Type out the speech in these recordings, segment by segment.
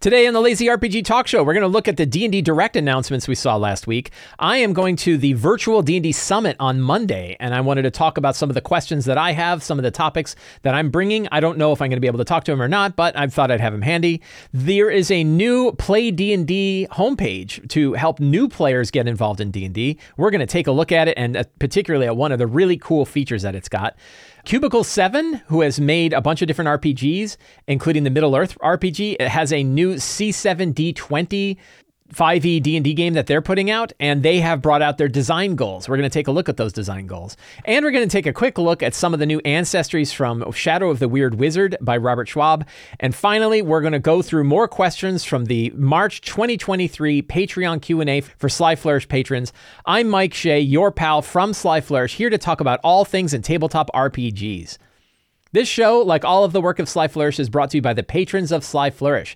Today on the Lazy RPG Talk Show, we're going to look at the D&D Direct announcements we saw last week. I am going to the virtual D&D Summit on Monday, and I wanted to talk about some of the questions that I have, some of the topics that I'm bringing. I don't know if I'm going to be able to talk to him or not, but I thought I'd have him handy. There is a new Play D&D homepage to help new players get involved in D&D. We're going to take a look at it, and uh, particularly at one of the really cool features that it's got. Cubicle 7, who has made a bunch of different RPGs, including the Middle Earth RPG, it has a new C7D20 5e D&D game that they're putting out and they have brought out their design goals. We're going to take a look at those design goals. And we're going to take a quick look at some of the new ancestries from Shadow of the Weird Wizard by Robert Schwab. And finally, we're going to go through more questions from the March 2023 Patreon Q&A for Sly Flourish patrons. I'm Mike Shea, your pal from Sly Flourish, here to talk about all things in tabletop RPGs. This show, like all of the work of Sly Flourish, is brought to you by the patrons of Sly Flourish.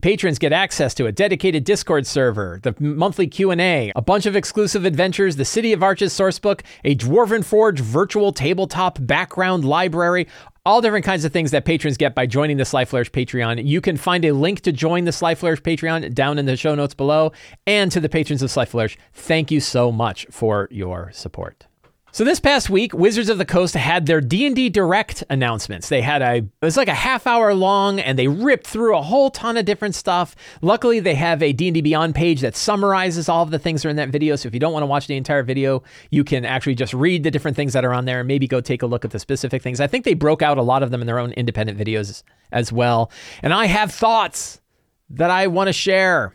Patrons get access to a dedicated Discord server, the monthly Q&A, a bunch of exclusive adventures, the City of Arches sourcebook, a Dwarven Forge virtual tabletop background library, all different kinds of things that patrons get by joining the Sly Patreon. You can find a link to join the Sly Patreon down in the show notes below. And to the patrons of Sly thank you so much for your support. So this past week, Wizards of the Coast had their D&D Direct announcements. They had a it was like a half hour long and they ripped through a whole ton of different stuff. Luckily, they have a D&D Beyond page that summarizes all of the things that are in that video. So if you don't want to watch the entire video, you can actually just read the different things that are on there and maybe go take a look at the specific things. I think they broke out a lot of them in their own independent videos as well. And I have thoughts that I want to share.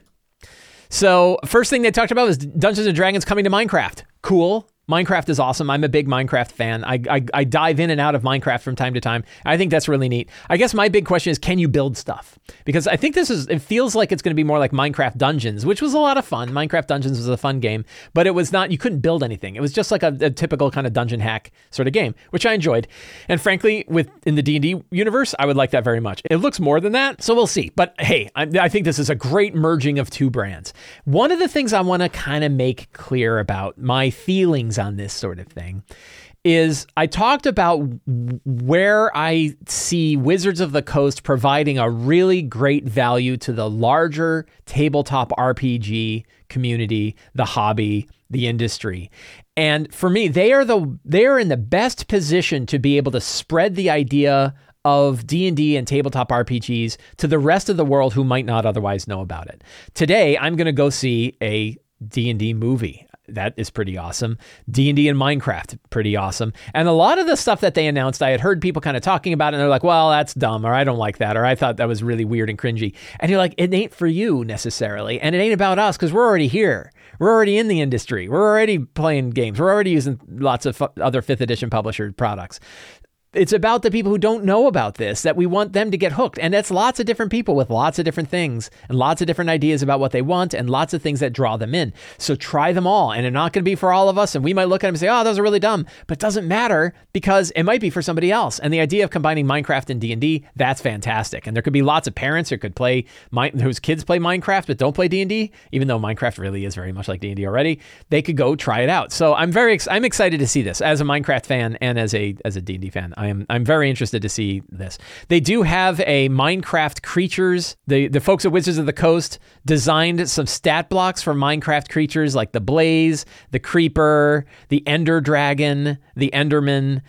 So, first thing they talked about was Dungeons and Dragons coming to Minecraft. Cool. Minecraft is awesome. I'm a big Minecraft fan. I, I, I, dive in and out of Minecraft from time to time. I think that's really neat. I guess my big question is can you build stuff? Because I think this is, it feels like it's going to be more like Minecraft Dungeons, which was a lot of fun. Minecraft Dungeons was a fun game, but it was not, you couldn't build anything. It was just like a, a typical kind of dungeon hack sort of game, which I enjoyed. And frankly, with in the D&D universe, I would like that very much. It looks more than that, so we'll see. But hey, I, I think this is a great merging of two brands. One of the things I want to kind of make clear about my feelings on this sort of thing is I talked about where I see Wizards of the Coast providing a really great value to the larger tabletop RPG community, the hobby, the industry. And for me, they are the they are in the best position to be able to spread the idea of D&D and tabletop RPGs to the rest of the world who might not otherwise know about it. Today, I'm going to go see a D&D movie that is pretty awesome. D&D and Minecraft, pretty awesome. And a lot of the stuff that they announced, I had heard people kind of talking about it and they're like, "Well, that's dumb," or "I don't like that," or "I thought that was really weird and cringy." And you're like, "It ain't for you necessarily, and it ain't about us cuz we're already here. We're already in the industry. We're already playing games. We're already using lots of other 5th edition publisher products it's about the people who don't know about this that we want them to get hooked. And that's lots of different people with lots of different things and lots of different ideas about what they want and lots of things that draw them in. So try them all. And they're not going to be for all of us. And we might look at them and say oh those are really dumb. But it doesn't matter because it might be for somebody else. And the idea of combining minecraft and d&d that's fantastic. And there could be lots of parents who could play whose kids play minecraft but don't play d&d even though minecraft really is very much like d&d already they could go try it out. So i'm very i'm excited to see this as a minecraft fan and as a as a d&d fan I am I'm very interested to see this. They do have a Minecraft creatures. The the folks at Wizards of the Coast designed some stat blocks for Minecraft creatures like the Blaze, the Creeper, the Ender Dragon, the Enderman.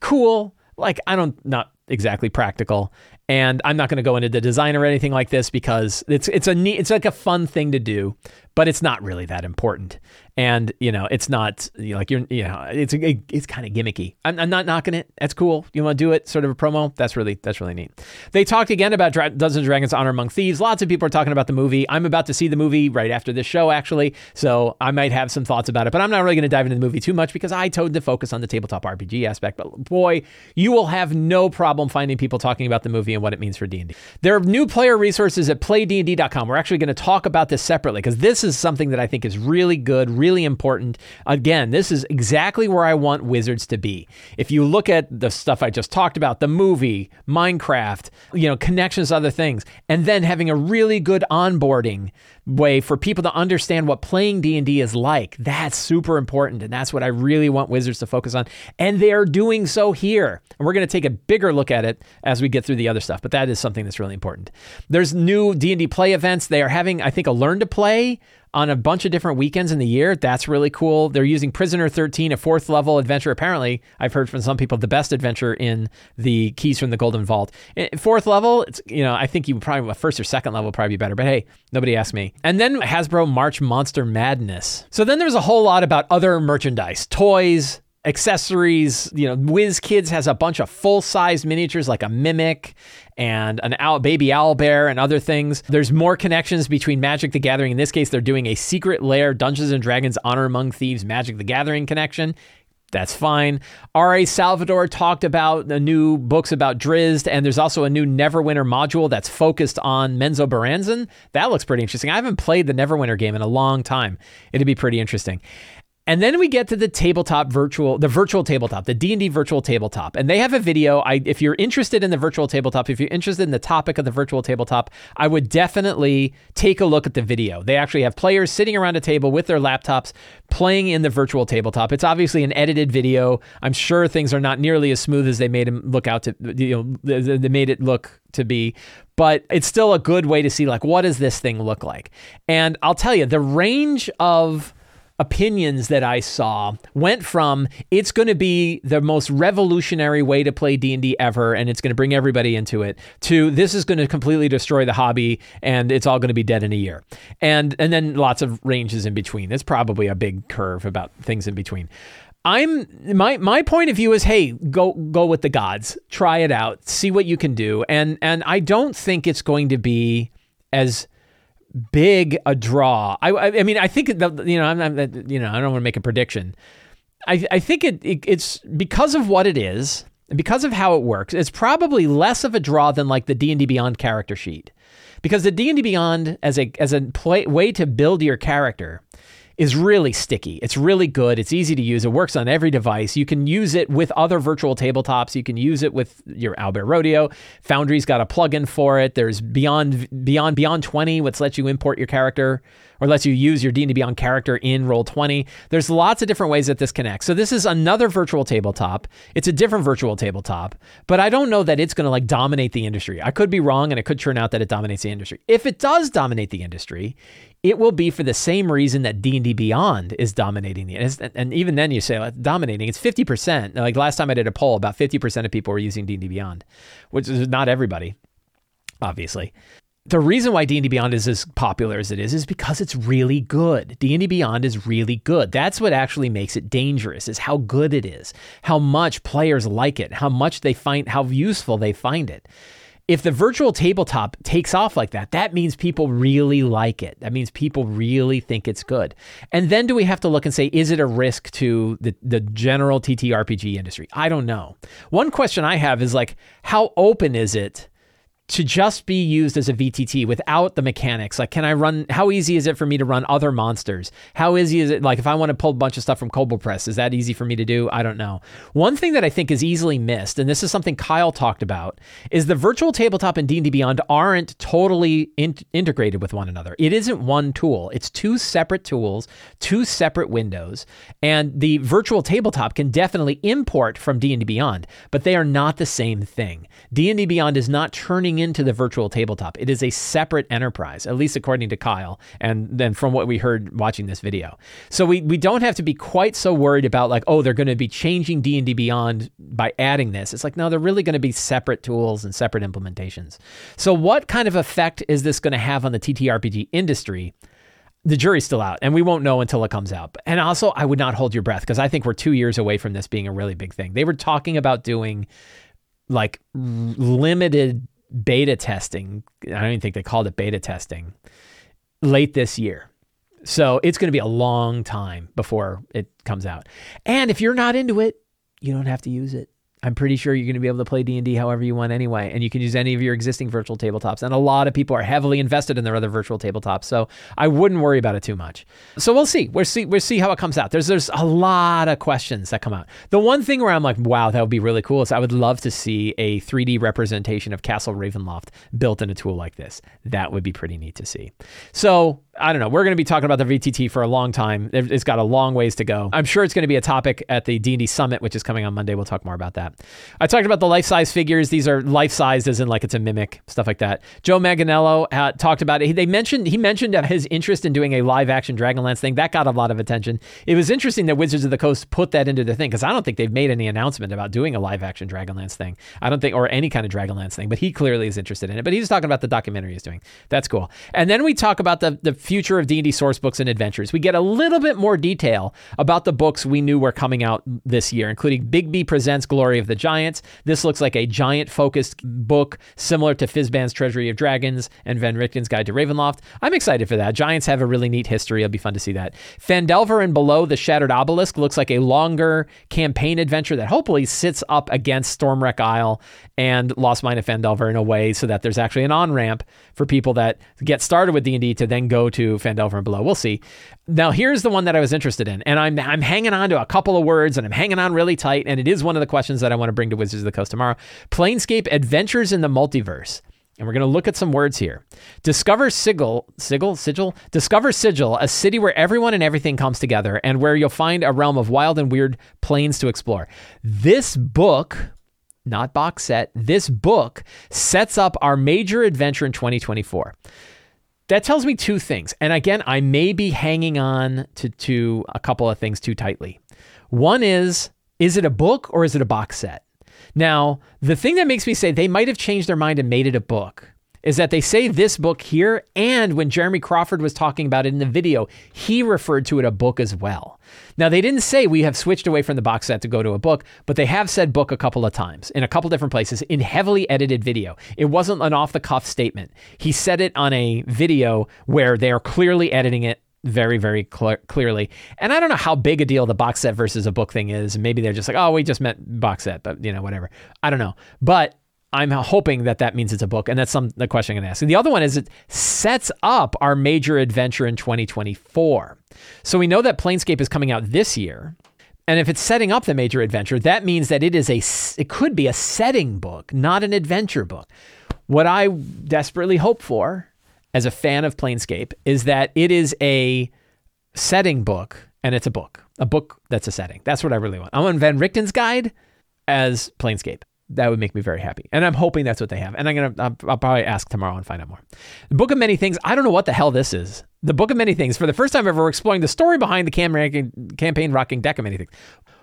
Cool. Like I don't not exactly practical. And I'm not going to go into the design or anything like this because it's it's a neat, it's like a fun thing to do, but it's not really that important and you know it's not you know, like you're you know it's a, it's kind of gimmicky. I'm, I'm, not knocking it. That's cool. You want to do it, sort of a promo. That's really that's really neat. They talked again about Dra- Dungeons and Dragons: Honor Among Thieves. Lots of people are talking about the movie. I'm about to see the movie right after this show, actually, so I might have some thoughts about it. But I'm not really going to dive into the movie too much because I told to focus on the tabletop RPG aspect. But boy, you will have no problem finding people talking about the movie and what it means for D&D. There are new player resources at playdnd.com. We're actually going to talk about this separately because this is something that I think is really good, really important. Again, this is exactly where I want Wizards to be. If you look at the stuff I just talked about, the movie, Minecraft, you know, connections other things, and then having a really good onboarding way for people to understand what playing D&D is like. That's super important and that's what I really want Wizards to focus on. And they're doing so here. And we're going to take a bigger look at it as we get through the other stuff, but that is something that's really important. There's new D&D play events. They are having I think a learn to play on a bunch of different weekends in the year. That's really cool. They're using Prisoner 13, a fourth level adventure. Apparently, I've heard from some people the best adventure in the Keys from the Golden Vault. Eh, fourth level, it's you know I think you probably first or second level probably be better. But hey, nobody asked me. And then Hasbro March Monster Madness. So then there's a whole lot about other merchandise, toys, accessories. You know, WizKids has a bunch of full size miniatures like a Mimic and an owl, baby owl bear and other things. There's more connections between Magic the Gathering. In this case, they're doing a secret lair Dungeons and Dragons Honor Among Thieves Magic the Gathering connection. That's fine. R.A. Salvatore talked about the new books about Drizzt, and there's also a new Neverwinter module that's focused on Menzo Menzoberranzan. That looks pretty interesting. I haven't played the Neverwinter game in a long time. It'd be pretty interesting. And then we get to the tabletop virtual, the virtual tabletop, the D&D virtual tabletop. And they have a video. I, if you're interested in the virtual tabletop, if you're interested in the topic of the virtual tabletop, I would definitely take a look at the video. They actually have players sitting around a table with their laptops playing in the virtual tabletop. It's obviously an edited video. I'm sure things are not nearly as smooth as they made them look out to, you know, they made it look to be, but it's still a good way to see like what does this thing look like. And I'll tell you, the range of opinions that I saw went from it's going to be the most revolutionary way to play D&D ever and it's going to bring everybody into it to this is going to completely destroy the hobby and it's all going to be dead in a year. And and then lots of ranges in between. It's probably a big curve about things in between. I'm my my point of view is hey go go with the gods try it out see what you can do and and I don't think it's going to be as big a draw. I, I mean, I think you know, I'm, I'm, you know, I don't want to make a prediction. I, I think it, it, it's because of what it is and because of how it works. It's probably less of a draw than like the D and D Beyond character sheet, because the D and D Beyond as a as a play, way to build your character is really sticky. It's really good. It's easy to use. It works on every device. You can use it with other virtual tabletops. You can use it with your Owlbear Rodeo. Foundry's got a plugin for it. There's Beyond Beyond Beyond 20, which lets you import your character or lets you use your D&D Beyond character in Roll20. There's lots of different ways that this connects. So this is another virtual tabletop. It's a different virtual tabletop, but I don't know that it's going to like dominate the industry. I could be wrong and it could turn out that it dominates the industry. If it does dominate the industry, it will be for the same reason that D&D Beyond is dominating the and, and even then you say like, dominating it's 50%. Like last time I did a poll about 50% of people were using D&D Beyond, which is not everybody obviously. The reason why D&D Beyond is as popular as it is is because it's really good. D&D Beyond is really good. That's what actually makes it dangerous is how good it is, how much players like it, how much they find how useful they find it if the virtual tabletop takes off like that, that means people really like it. That means people really think it's good. And then do we have to look and say, is it a risk to the, the general TTRPG industry? I don't know. One question I have is like, how open is it to just be used as a VTT without the mechanics. Like, can I run? How easy is it for me to run other monsters? How easy is it? Like, if I want to pull a bunch of stuff from Kobold Press, is that easy for me to do? I don't know. One thing that I think is easily missed, and this is something Kyle talked about, is the virtual tabletop and D&D Beyond aren't totally in- integrated with one another. It isn't one tool. It's two separate tools, two separate windows, and the virtual tabletop can definitely import from D&D Beyond, but they are not the same thing. D&D Beyond is not turning into the virtual tabletop. It is a separate enterprise, at least according to Kyle, and then from what we heard watching this video. So we we don't have to be quite so worried about like, oh, they're going to be changing D and D Beyond by adding this. It's like no, they're really going to be separate tools and separate implementations. So what kind of effect is this going to have on the TTRPG industry? the jury's still out and we won't know until it comes out. And also, I would not hold your breath because I think we're two years away from this being a really big thing. They were talking about doing like limited beta testing. I don't even think they called it beta testing late this year. So it's going to be a long time before it comes out. And if you're not into it, you don't have to use it. I'm pretty sure you're going to be able to play D&D however you want anyway and you can use any of your existing virtual tabletops and a lot of people are heavily invested in their other virtual tabletops so I wouldn't worry about it too much. So we'll see. We'll see we'll see how it comes out. There's there's a lot of questions that come out. The one thing where I'm like wow that would be really cool is I would love to see a 3D representation of Castle Ravenloft built in a tool like this. That would be pretty neat to see. So I don't know. We're going to be talking about the VTT for a long time. It's got a long ways to go. I'm sure it's going to be a topic at the D&D Summit, which is coming on Monday. We'll talk more about that. I talked about the life-size figures. These are life-sized as in like it's a mimic, stuff like that. Joe Manganiello uh, talked about it. They mentioned he mentioned his interest in doing a live-action Dragonlance thing. That got a lot of attention. It was interesting that Wizards of the Coast put that into the thing because I don't think they've made any announcement about doing a live-action Dragonlance thing. I don't think, or any kind of Dragonlance thing. But he clearly is interested in it. But he's talking about the documentary he's doing. That's cool. And then we talk about the the future of D&D source books and adventures. We get a little bit more detail about the books we knew were coming out this year, including Bigby Presents Glory of the Giants. This looks like a giant focused book similar to Fizban's Treasury of Dragons and Van Richten's Guide to Ravenloft. I'm excited for that. Giants have a really neat history. It'll be fun to see that. Phandelver and Below the Shattered Obelisk looks like a longer campaign adventure that hopefully sits up against Stormwreck Isle and Lost Mine of Phandelver in a way so that there's actually an on ramp for people that get started with D&D to then go to Phandelver and Below. We'll see. Now here's the one that I was interested in, and I'm I'm hanging on to a couple of words, and I'm hanging on really tight, and it is one of the questions that I want to bring to Wizards of the Coast tomorrow. Planescape Adventures in the Multiverse. And we're going to look at some words here. Discover Sigil, Sigil, Sigil? Discover Sigil, a city where everyone and everything comes together and where you'll find a realm of wild and weird planes to explore. This book not box set, this book sets up our major adventure in 2024. That tells me two things. And again, I may be hanging on to, to a couple of things too tightly. One is, is it a book or is it a box set? Now, the thing that makes me say they might have changed their mind and made it a book is that they say this book here, and when Jeremy Crawford was talking about it in the video, he referred to it a book as well. Now, they didn't say we have switched away from the box set to go to a book, but they have said book a couple of times in a couple different places in heavily edited video. It wasn't an off the cuff statement. He said it on a video where they are clearly editing it very, very cl- clearly. And I don't know how big a deal the box set versus a book thing is. Maybe they're just like, oh, we just meant box set, but you know, whatever. I don't know. But I'm hoping that that means it's a book, and that's some the question I'm going to ask. And the other one is it sets up our major adventure in 2024. So we know that Planescape is coming out this year, and if it's setting up the major adventure, that means that it is a it could be a setting book, not an adventure book. What I desperately hope for as a fan of Planescape is that it is a setting book and it's a book, a book that's a setting. That's what I really want. I want Van Richten's guide as Planescape that would make me very happy. And I'm hoping that's what they have. And I'm to, I'll, I'll, probably ask tomorrow and find out more. The Book of Many Things, I don't know what the hell this is. The Book of Many Things, for the first time ever, we're exploring the story behind the campaign rocking deck of many things.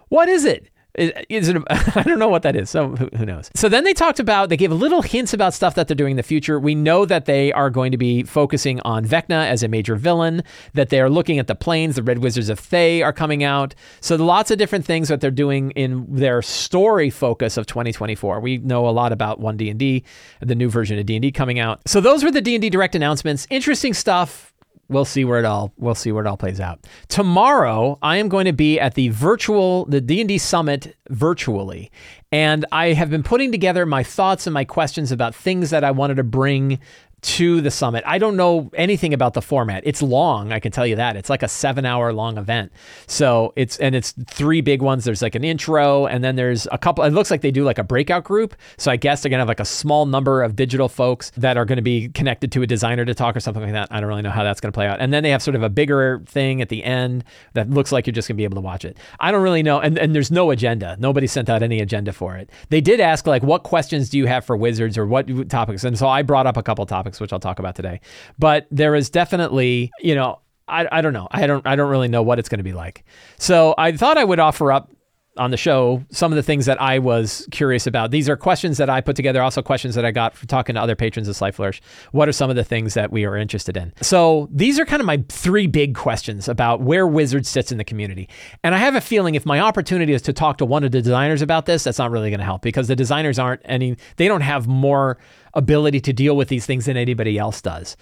What is it? Is it? I don't know what that is. So who, knows? So then they talked about. They gave little hints about stuff that they're doing in the future. We know that they are going to be focusing on Vecna as a major villain. That they are looking at the planes. The Red Wizards of Thay are coming out. So lots of different things that they're doing in their story focus of 2024. We know a lot about One D and D, the new version of D and D coming out. So those were the D and D direct announcements. Interesting stuff we'll see where it all we'll see where it all plays out. Tomorrow, I am going to be at the virtual the D&D summit virtually. And I have been putting together my thoughts and my questions about things that I wanted to bring to the summit. I don't know anything about the format. It's long, I can tell you that. It's like a 7-hour long event. So, it's and it's three big ones. There's like an intro and then there's a couple it looks like they do like a breakout group. So, I guess they're going to have like a small number of digital folks that are going to be connected to a designer to talk or something like that. I don't really know how that's going to play out. And then they have sort of a bigger thing at the end that looks like you're just going to be able to watch it. I don't really know and and there's no agenda. Nobody sent out any agenda for it. They did ask like what questions do you have for wizards or what topics? And so I brought up a couple topics which I'll talk about today. But there is definitely, you know, I, I don't know. I don't I don't really know what it's going to be like. So I thought I would offer up on the show some of the things that I was curious about. These are questions that I put together, also questions that I got from talking to other patrons of Sly Flourish. What are some of the things that we are interested in? So these are kind of my three big questions about where Wizard sits in the community. And I have a feeling if my opportunity is to talk to one of the designers about this, that's not really going to help because the designers aren't any, they don't have more ability to deal with these things than anybody else does.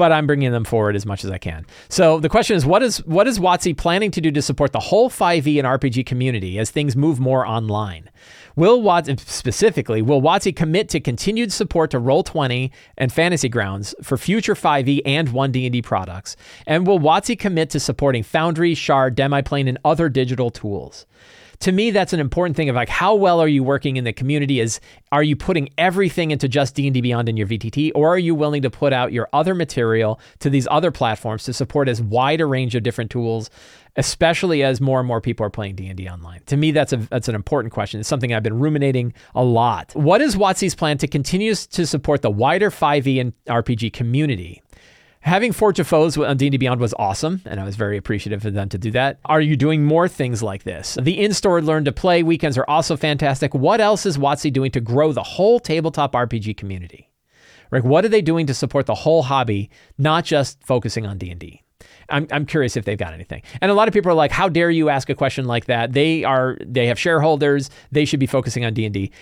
But I'm bringing them forward as much as I can. So the question is, what is what is WotC planning to do to support the whole 5e and RPG community as things move more online? Will WotC specifically will WotC commit to continued support to Roll20 and Fantasy Grounds for future 5e and 1D&D products? And will WotC commit to supporting Foundry, Shard, Demiplane, and other digital tools? To me that's an important thing of like how well are you working in the community is are you putting everything into just D&D Beyond in your VTT or are you willing to put out your other material to these other platforms to support as wide a range of different tools especially as more and more people are playing D&D online. To me that's a that's an important question. It's something I've been ruminating a lot. What is WotC's plan to continue to support the wider 5e and RPG community? Having Forge Foes on D&D Beyond was awesome, and I was very appreciative of them to do that. Are you doing more things like this? The in-store Learn to Play weekends are also fantastic. What else is WotC doing to grow the whole tabletop RPG community? Right? What are they doing to support the whole hobby, not just focusing on D&D? I'm, I'm curious if they've got anything. And a lot of people are like, "How dare you ask a question like that?" They are they have shareholders. They should be focusing on D and D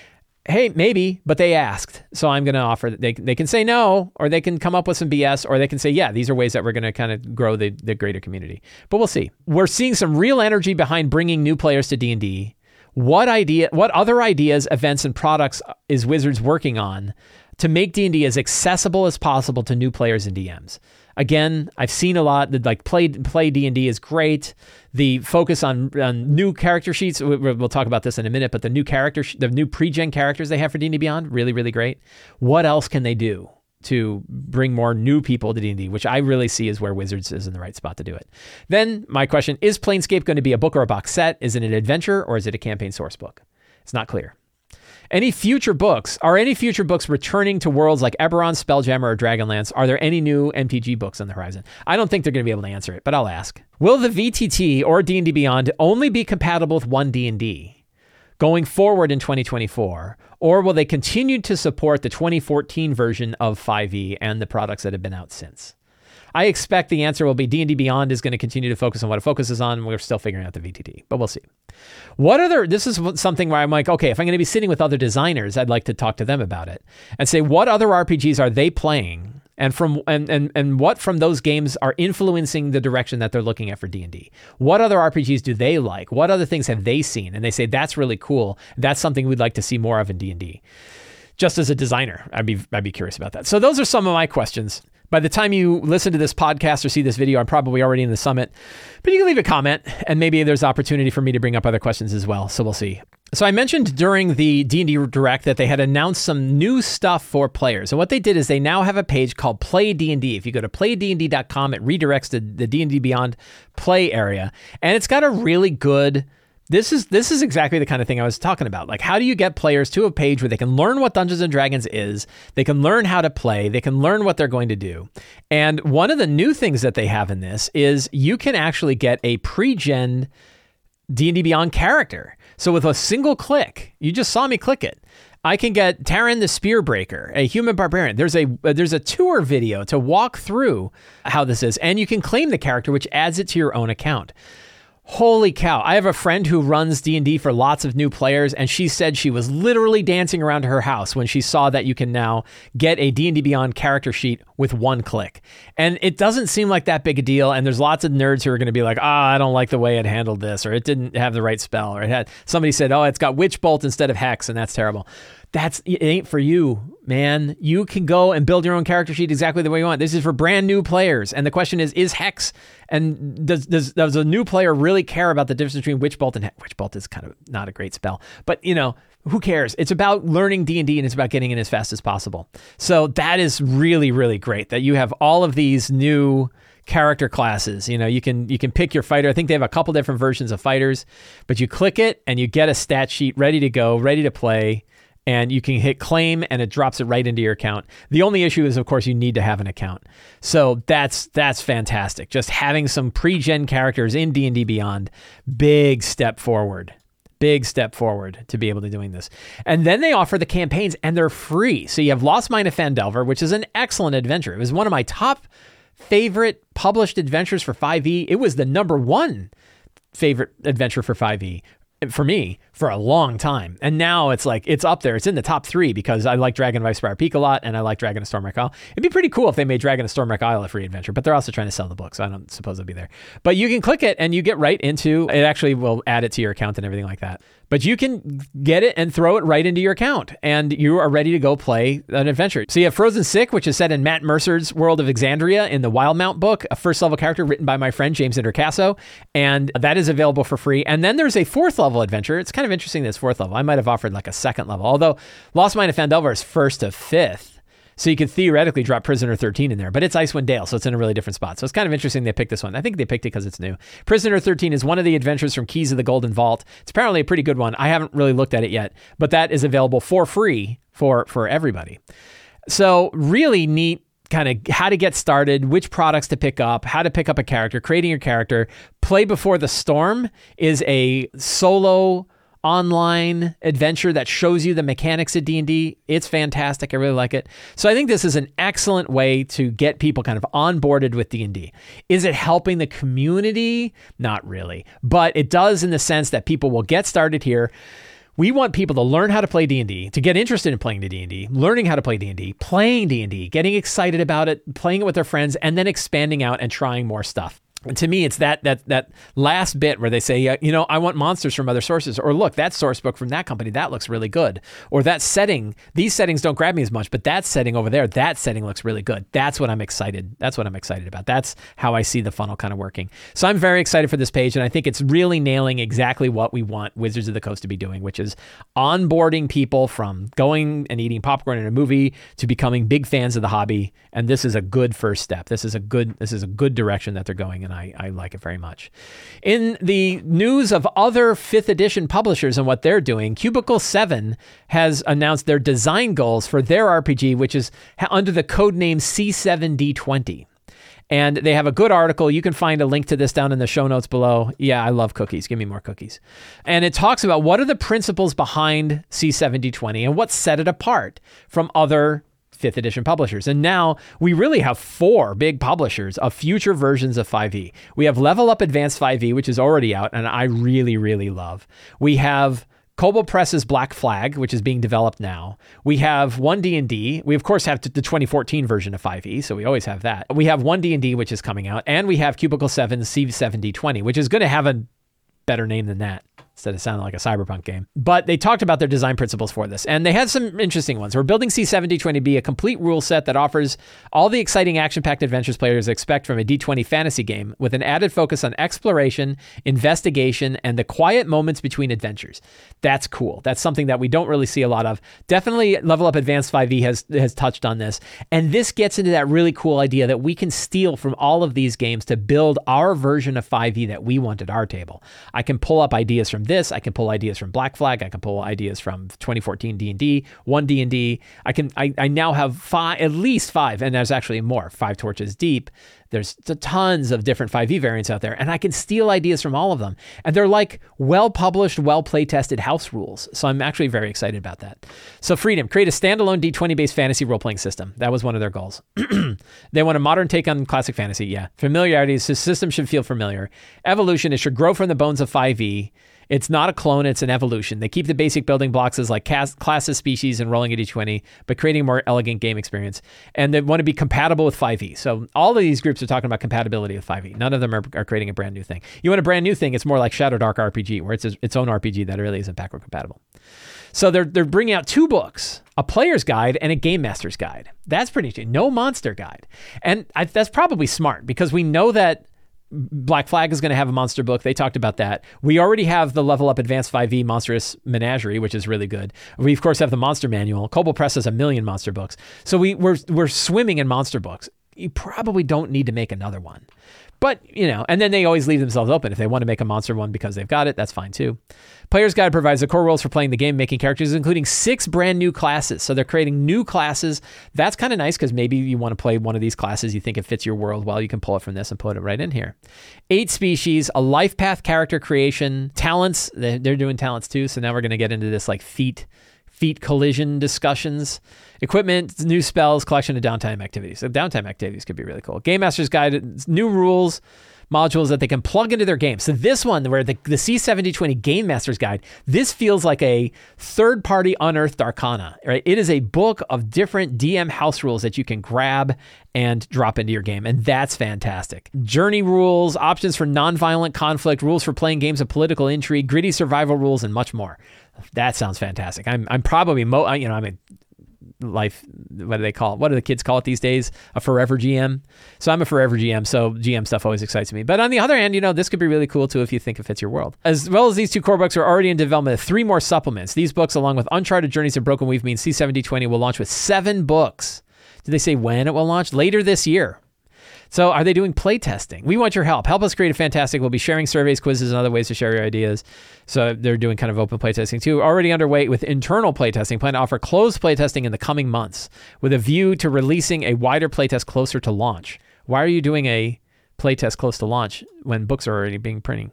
hey, maybe, but they asked. So I'm going to offer that they they can say no or they can come up with some BS or they can say, yeah, these are ways that we're going to kind of grow the the greater community. But we'll see. We're seeing some real energy behind bringing new players to D&D. What idea what other ideas, events and products is Wizards working on to make D&D as accessible as possible to new players and DMs? Again, I've seen a lot. That like play play D and D is great. The focus on, on new character sheets. We'll talk about this in a minute. But the new character, the new pre-gen characters they have for D and D Beyond, really really great. What else can they do? to bring more new people to D&D, which I really see is where Wizards is in the right spot to do it. Then my question, is Planescape going to be a book or a box set? Is it an adventure or is it a campaign source book? It's not clear. Any future books, are any future books returning to worlds like Eberron, Spelljammer, or Dragonlance? Are there any new MTG books on the horizon? I don't think they're going to be able to answer it, but I'll ask. Will the VTT or D&D Beyond only be compatible with one D&D going forward in 2024, or will they continue to support the 2014 version of 5e and the products that have been out since? I expect the answer will be D&D Beyond is going to continue to focus on what it focuses on. We're still figuring out the VTT, but we'll see. What other, this is something where I'm like, okay, if I'm going to be sitting with other designers, I'd like to talk to them about it and say, what other RPGs are they playing? And from and, and and what from those games are influencing the direction that they're looking at for D&D? What other RPGs do they like? What other things have they seen? And they say that's really cool. That's something we'd like to see more of in D&D. Just as a designer, I'd be I'd be curious about that. So those are some of my questions. By the time you listen to this podcast or see this video, I'm probably already in the summit. But you can leave a comment, and maybe there's opportunity for me to bring up other questions as well. So we'll see. So I mentioned during the D&D Direct that they had announced some new stuff for players. And what they did is they now have a page called Play D&D. If you go to playdnd.com, it redirects to the D&D Beyond Play area, and it's got a really good this is this is exactly the kind of thing I was talking about. Like how do you get players to a page where they can learn what Dungeons and Dragons is, they can learn how to play, they can learn what they're going to do. And one of the new things that they have in this is you can actually get a pre-gen D&D Beyond character. So with a single click, you just saw me click it. I can get Taryn the Spearbreaker, a human barbarian. There's a there's a tour video to walk through how this is, and you can claim the character, which adds it to your own account. Holy cow. I have a friend who runs D&D for lots of new players and she said she was literally dancing around her house when she saw that you can now get a D&D Beyond character sheet with one click. And it doesn't seem like that big a deal and there's lots of nerds who are going to be like, "Ah, oh, I don't like the way it handled this or it didn't have the right spell or it had somebody said, "Oh, it's got witch bolt instead of hex and that's terrible." that's it ain't for you, man. You can go and build your own character sheet exactly the way you want. This is for brand new players. And the question is, is Hex and does does does a new player really care about the difference between Witch Bolt and Hex? Witch Bolt is kind of not a great spell, but you know who cares? It's about learning D and D, and it's about getting in as fast as possible. So that is really really great that you have all of these new character classes. You know, you can you can pick your fighter. I think they have a couple different versions of fighters, but you click it and you get a stat sheet ready to go, ready to play and you can hit claim and it drops it right into your account. The only issue is of course you need to have an account. So that's that's fantastic. Just having some pre-gen characters in D&D Beyond, big step forward. Big step forward to be able to doing this. And then they offer the campaigns and they're free. So you have Lost Mine of Phandelver, which is an excellent adventure. It was one of my top favorite published adventures for 5e. It was the number one favorite adventure for 5e for me for a long time. And now it's like it's up there. It's in the top three because I like Dragon of Icespire Peak a lot and I like Dragon of Stormwreck Isle. It'd be pretty cool if they made Dragon of Stormwreck Isle a free adventure, but they're also trying to sell the book, so I don't suppose it'll be there. But you can click it and you get right into it actually will add it to your account and everything like that. But you can get it and throw it right into your account, and you are ready to go play an adventure. So you have Frozen Sick, which is set in Matt Mercer's world of Exandria in the Wildemount book, a first level character written by my friend James Introcaso, and that is available for free. And then there's a fourth level adventure. It's kind of interesting this fourth level. I might have offered like a second level, although Lost Mine of Phandelver is first to fifth. So you could theoretically drop Prisoner 13 in there, but it's Icewind Dale, so it's in a really different spot. So it's kind of interesting they picked this one. I think they picked it because it's new. Prisoner 13 is one of the adventures from Keys of the Golden Vault. It's apparently a pretty good one. I haven't really looked at it yet, but that is available for free for for everybody. So really neat kind of how to get started, which products to pick up, how to pick up a character, creating your character. Play Before the Storm is a solo online adventure that shows you the mechanics of D&D. It's fantastic. I really like it. So I think this is an excellent way to get people kind of onboarded with D&D. Is it helping the community? Not really. But it does in the sense that people will get started here. We want people to learn how to play D&D, to get interested in playing the D&D, learning how to play D&D, playing D&D, getting excited about it, playing it with their friends and then expanding out and trying more stuff to me, it's that that that last bit where they say, you know, I want monsters from other sources, or look, that source book from that company that looks really good, or that setting, these settings don't grab me as much, but that setting over there, that setting looks really good. That's what I'm excited. That's what I'm excited about. That's how I see the funnel kind of working. So I'm very excited for this page, and I think it's really nailing exactly what we want Wizards of the Coast to be doing, which is onboarding people from going and eating popcorn in a movie to becoming big fans of the hobby. And this is a good first step. This is a good. This is a good direction that they're going in and I, I like it very much. In the news of other fifth edition publishers and what they're doing, Cubicle 7 has announced their design goals for their RPG, which is under the code name C7D20. And they have a good article. You can find a link to this down in the show notes below. Yeah, I love cookies. Give me more cookies. And it talks about what are the principles behind C7D20 and what set it apart from other fifth edition publishers. And now we really have four big publishers of future versions of 5e. We have Level Up Advanced 5e, which is already out, and I really, really love. We have Kobold Press's Black Flag, which is being developed now. We have one D and D. We of course have the 2014 version of 5e, so we always have that. We have one D and D, which is coming out, and we have Cubicle 7 C7D20, which is going to have a better name than that instead of sounding like a cyberpunk game. But they talked about their design principles for this, and they had some interesting ones. We're building C7D20 to complete rule set that offers all the exciting action packed adventures players expect from a D20 fantasy game, with an added focus on exploration, investigation, and the quiet moments between adventures. That's cool. That's something that we don't really see a lot of. Definitely Level Up Advanced 5e has, has touched on this. And this gets into that really cool idea that we can steal from all of these games to build our version of 5e that we want at our table. I can pull up ideas from this. I can pull ideas from Black Flag. I can pull ideas from 2014 D&D, 1 D&D. I can I, I now have five at least 5 and there's actually more, 5 torches deep there's tons of different 5e variants out there, and I can steal ideas from all of them. And they're like well published, well play tested house rules. So I'm actually very excited about that. So, Freedom, create a standalone D20 based fantasy role playing system. That was one of their goals. they want a modern take on classic fantasy. Yeah. Familiarity, the system should feel familiar. Evolution, it should grow from the bones of 5e. It's not a clone, it's an evolution. They keep the basic building blocks as like classes, species, and rolling at d20, but creating a more elegant game experience. And they want to be compatible with 5e. So all of these groups are talking about compatibility with 5e. None of them are, are creating a brand new thing. You want a brand new thing, it's more like Shadow Dark RPG, where it's a, its own RPG that really isn't backward compatible. So they're they're bringing out two books, a player's guide and a game master's guide. That's pretty interesting. no monster guide, and I, that's probably smart because we know that Black Flag is going to have a monster book. They talked about that. We already have the Level Up Advanced 5e Monstrous Menagerie, which is really good. We of course have the Monster Manual. Kobold Press has a million monster books. So we we're we're swimming in monster books. You probably don't need to make another one. But, you know, and then they always leave themselves open. If they want to make a monster one because they've got it, that's fine too. Player's Guide provides the core rules for playing the game, making characters, including six brand new classes. So they're creating new classes. That's kind of nice because maybe you want to play one of these classes, you think it fits your world well, you can pull it from this and put it right in here. Eight species, a life path character creation, talents. They're doing talents too. So now we're going to get into this like feat feat collision discussions, equipment, new spells, collection of downtime activities. So downtime activities could be really cool. Game Master's Guide, new rules, modules that they can plug into their game. So this one, where the, the C7D20 Game Master's Guide, this feels like a third-party unearthed arcana, right? It is a book of different DM house rules that you can grab and drop into your game, and that's fantastic. Journey rules, options for non-violent conflict, rules for playing games of political intrigue, gritty survival rules, and much more. That sounds fantastic. I'm, I'm probably mo, you know, I mean, life what do they call it what do the kids call it these days? A forever gm so i'm a forever gm so gm stuff always excites me. But on the other hand you know this could be really cool too if you think it fits your world. As well as these two core books are already in development three more supplements. These books along with uncharted journeys and broken weave mean C7D20 will launch with seven books. Did they say when it will launch? Later this year so, are they doing play testing? We want your help. Help us create a fantastic. We'll be sharing surveys, quizzes, and other ways to share your ideas. So, they're doing kind of open play testing too. Already underway with internal play testing. Plan to offer closed play testing in the coming months with a view to releasing a wider play test closer to launch. Why are you doing a play test close to launch when books are already being printing?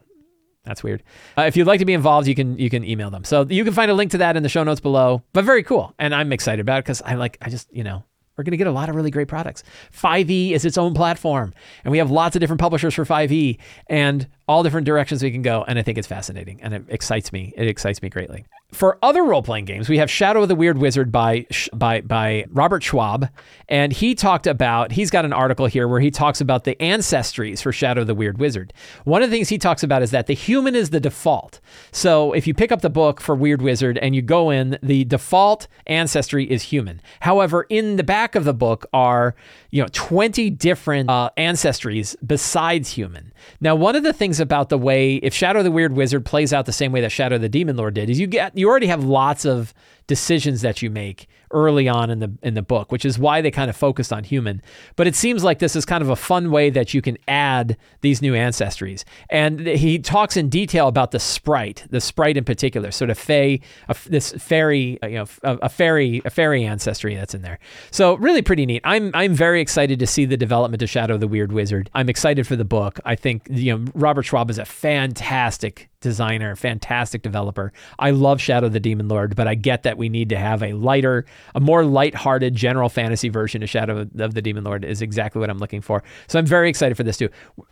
That's weird. Uh, if you'd like to be involved, you can you can email them. So you can find a link to that in the show notes below. But very cool, and I'm excited about it because I like I just you know we're going to get a lot of really great products. 5e is its own platform, and we have lots of different publishers for 5e and all different directions we can go. And I think it's fascinating and it excites me. It excites me greatly. For other role playing games, we have Shadow of the Weird Wizard by, by, by Robert Schwab. And he talked about, he's got an article here where he talks about the ancestries for Shadow of the Weird Wizard. One of the things he talks about is that the human is the default. So if you pick up the book for Weird Wizard and you go in, the default ancestry is human. However, in the back of the book are, you know, 20 different uh, ancestries besides human. Now, one of the things about the way if Shadow the Weird Wizard plays out the same way that Shadow the Demon Lord did is you get you already have lots of decisions that you make early on in the in the book, which is why they kind of focused on human. But it seems like this is kind of a fun way that you can add these new ancestries. And he talks in detail about the sprite, the sprite in particular, sort of fey, this fairy, uh, you know, a, a fairy, a fairy ancestry that's in there. So really pretty neat. I'm I'm very excited to see the development of Shadow the Weird Wizard. I'm excited for the book. I think you know Robert Schwab is a fantastic designer, fantastic developer. I love Shadow the Demon Lord, but I get that we need to have a lighter, a more light-hearted general fantasy version of Shadow of the Demon Lord is exactly what I'm looking for. So I'm very excited for this too.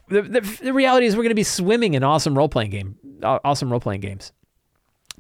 The, the, the reality is we're going to be swimming in awesome role-playing game, awesome role-playing games.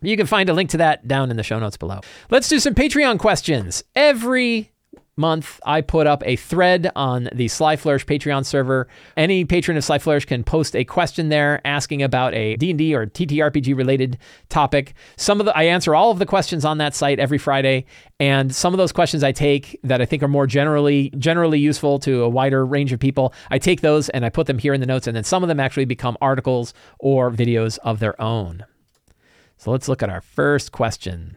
You can find a link to that down in the show notes below. Let's do some Patreon questions. Every month, I put up a thread on the Sly Flourish Patreon server. Any patron of Sly Flourish can post a question there asking about a D&D or TTRPG related topic. Some of the I answer all of the questions on that site every Friday, and some of those questions I take that I think are more generally generally useful to a wider range of people, I take those and I put them here in the notes and then some of them actually become articles or videos of their own. So let's look at our first question.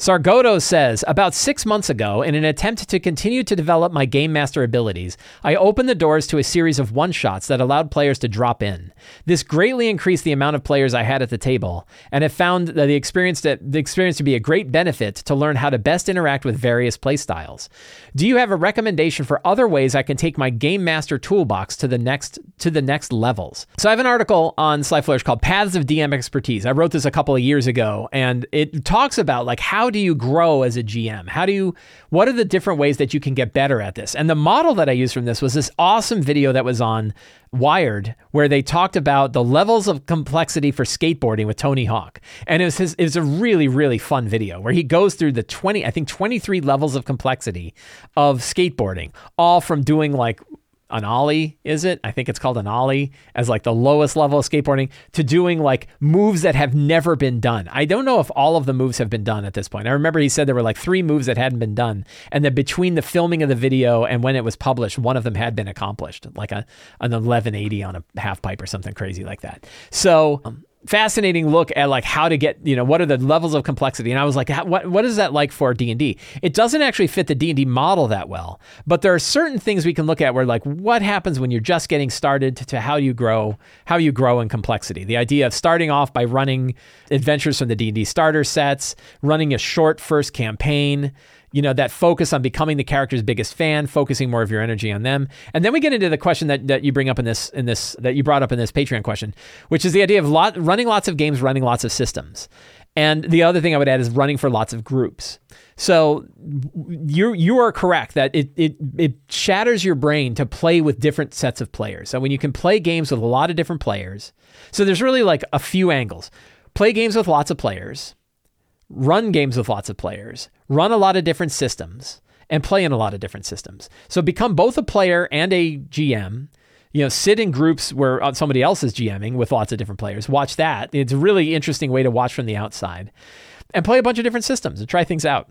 Sargoto says About six months ago, in an attempt to continue to develop my game master abilities, I opened the doors to a series of one shots that allowed players to drop in. This greatly increased the amount of players I had at the table, and have found that the experience, to, the experience to be a great benefit to learn how to best interact with various playstyles. Do you have a recommendation for other ways I can take my game master toolbox to the next to the next levels? So I have an article on Sly called Paths of DM Expertise. I wrote this a couple of years ago, and it talks about like how do you grow as a GM? How do you, what are the different ways that you can get better at this? And the model that I used from this was this awesome video that was on Wired, where they talked about the levels of complexity for skateboarding with Tony Hawk. And it was his, it was a really, really fun video where he goes through the 20, I think 23 levels of complexity of skateboarding, all from doing like an ollie, is it? I think it's called an ollie as like the lowest level of skateboarding to doing like moves that have never been done. I don't know if all of the moves have been done at this point. I remember he said there were like three moves that hadn't been done, and that between the filming of the video and when it was published, one of them had been accomplished, like a an 1180 on a half pipe or something crazy like that. So um, fascinating look at like how to get you know what are the levels of complexity? And i was like what what is that like for d&d it doesn't actually fit the d&d model that well but there are certain things we can look at where like what happens when you're just getting started to, how you grow how you grow in complexity? The idea of starting off by running adventures from the d&d starter sets running a short first campaign you know, that focus on becoming the character's biggest fan, focusing more of your energy on them. And then we get into the question that, that you bring up in this in this that you brought up in this Patreon question, which is the idea of lot, running lots of games, running lots of systems. And the other thing I would add is running for lots of groups. So you you are correct that it, it it shatters your brain to play with different sets of players. So when you can play games with a lot of different players, so there's really like a few angles. Play games with lots of players, run games with lots of players, run a lot of different systems, and play in a lot of different systems. So become both a player and a GM you know, sit in groups where uh, somebody else is GMing with lots of different players. Watch that. It's a really interesting way to watch from the outside and play a bunch of different systems and try things out.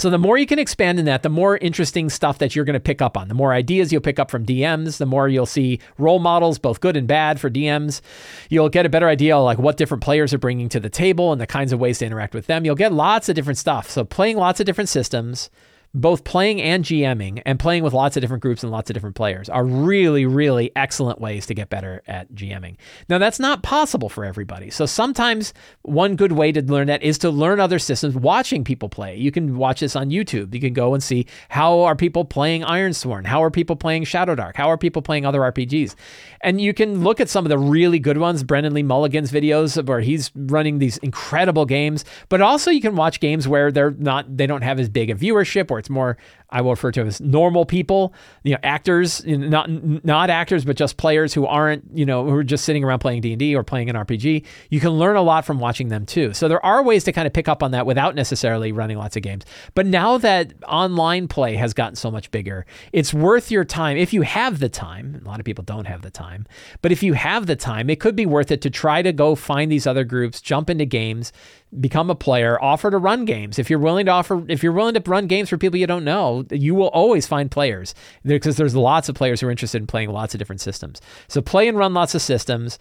So the more you can expand in that, the more interesting stuff that you're going to pick up on. The more ideas you'll pick up from DMs, the more you'll see role models, both good and bad for DMs. You'll get a better idea of like what different players are bringing to the table and the kinds of ways to interact with them. You'll get lots of different stuff. So playing lots of different systems, both playing and GMing and playing with lots of different groups and lots of different players are really, really excellent ways to get better at GMing. Now, that's not possible for everybody. So sometimes one good way to learn that is to learn other systems watching people play. You can watch this on YouTube. You can go and see how are people playing Ironsworn? How are people playing Shadowdark? How are people playing other RPGs? And you can look at some of the really good ones, Brennan Lee Mulligan's videos where he's running these incredible games, but also you can watch games where they're not they don't have as big a viewership or it's more I will refer to as normal people, you know, actors, not not actors, but just players who aren't, you know, who are just sitting around playing D and D or playing an RPG. You can learn a lot from watching them too. So there are ways to kind of pick up on that without necessarily running lots of games. But now that online play has gotten so much bigger, it's worth your time if you have the time. A lot of people don't have the time, but if you have the time, it could be worth it to try to go find these other groups, jump into games, become a player, offer to run games. If you're willing to offer, if you're willing to run games for people you don't know, you will always find players because there's lots of players who are interested in playing lots of different systems. So play and run lots of systems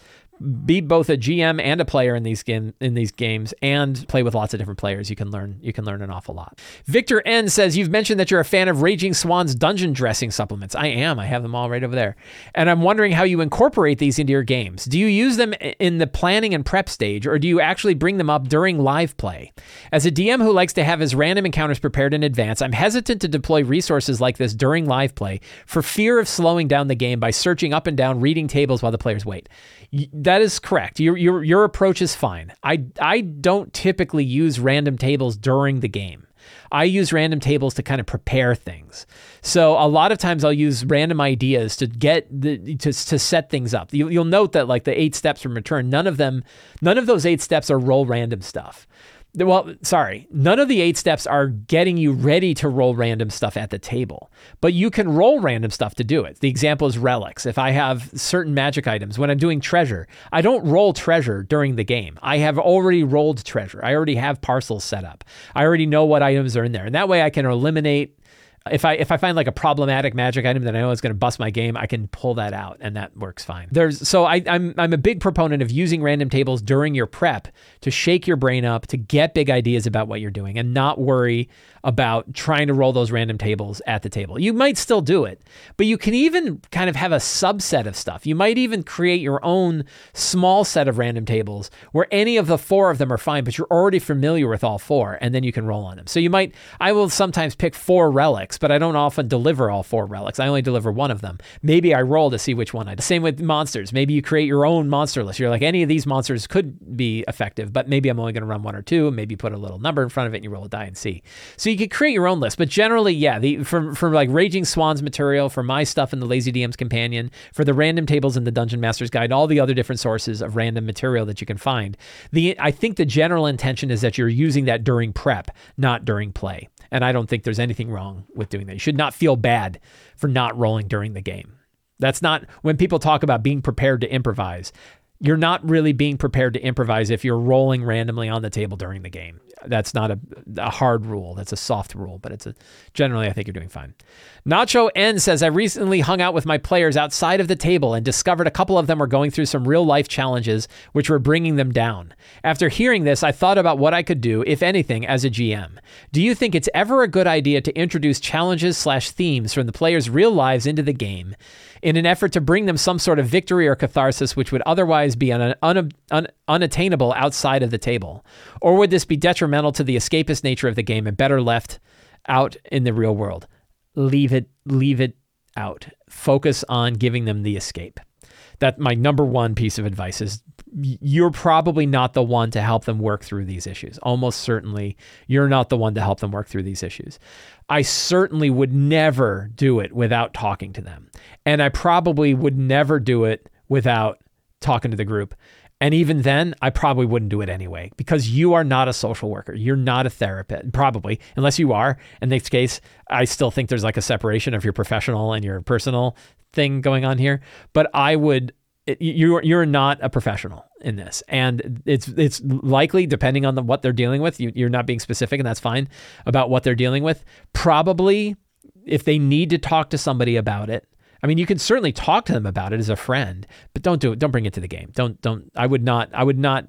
be both a GM and a player in these game in these games and play with lots of different players. You can learn you can learn an awful lot. Victor N says you've mentioned that you're a fan of Raging Swan's dungeon dressing supplements. I am. I have them all right over there. And I'm wondering how you incorporate these into your games. Do you use them in the planning and prep stage or do you actually bring them up during live play? As a DM who likes to have his random encounters prepared in advance, I'm hesitant to deploy resources like this during live play for fear of slowing down the game by searching up and down reading tables while the players wait that is correct. Your your your approach is fine. I I don't typically use random tables during the game. I use random tables to kind of prepare things. So a lot of times I'll use random ideas to get the to, to set things up. You, will note that like the eight steps from return, none of them, none of those eight steps are roll random stuff well, sorry, none of the eight steps are getting you ready to roll random stuff at the table, but you can roll random stuff to do it. The example is relics. If I have certain magic items, when I'm doing treasure, I don't roll treasure during the game. I have already rolled treasure. I already have parcels set up. I already know what items are in there. And that way I can eliminate if I if I find like a problematic magic item that I know is going to bust my game, I can pull that out, and that works fine. There's so I, I'm I'm a big proponent of using random tables during your prep to shake your brain up, to get big ideas about what you're doing, and not worry about trying to roll those random tables at the table. You might still do it, but you can even kind of have a subset of stuff. You might even create your own small set of random tables where any of the four of them are fine, but you're already familiar with all four, and then you can roll on them. So you might, I will sometimes pick four relics, but I don't often deliver all four relics. I only deliver one of them. Maybe I roll to see which one I. Same with monsters. Maybe you create your own monster list. You're like, any of these monsters could be effective, but maybe I'm only going to run one or two. Maybe put a little number in front of it and you roll a die and see. So you could create your own list, but generally, yeah, the from from like Raging Swans material, for my stuff in the Lazy DM's Companion, for the random tables in the Dungeon Master's Guide, all the other different sources of random material that you can find. The I think the general intention is that you're using that during prep, not during play. And I don't think there's anything wrong with doing that. You should not feel bad for not rolling during the game. That's not when people talk about being prepared to improvise you're not really being prepared to improvise if you're rolling randomly on the table during the game. That's not a, a hard rule. That's a soft rule, but it's a generally I think you're doing fine. Nacho N says I recently hung out with my players outside of the table and discovered a couple of them were going through some real life challenges which were bringing them down. After hearing this, I thought about what I could do, if anything, as a GM. Do you think it's ever a good idea to introduce challenges slash themes from the players' real lives into the game? In an effort to bring them some sort of victory or catharsis which would otherwise be un- un- un- unattainable outside of the table? Or would this be detrimental to the escapist nature of the game and better left out in the real world? Leave it, leave it out. Focus on giving them the escape. That my number one piece of advice is you're probably not the one to help them work through these issues. Almost certainly, you're not the one to help them work through these issues. I certainly would never do it without talking to them. And I probably would never do it without talking to the group. And even then, I probably wouldn't do it anyway because you are not a social worker. You're not a therapist, probably, unless you are. In this case, I still think there's like a separation of your professional and your personal thing going on here. But I would, you're you're not a professional in this, and it's it's likely depending on the, what they're dealing with. You, you're not being specific, and that's fine about what they're dealing with. Probably, if they need to talk to somebody about it, I mean, you can certainly talk to them about it as a friend, but don't do it. Don't bring it to the game. Don't don't. I would not. I would not.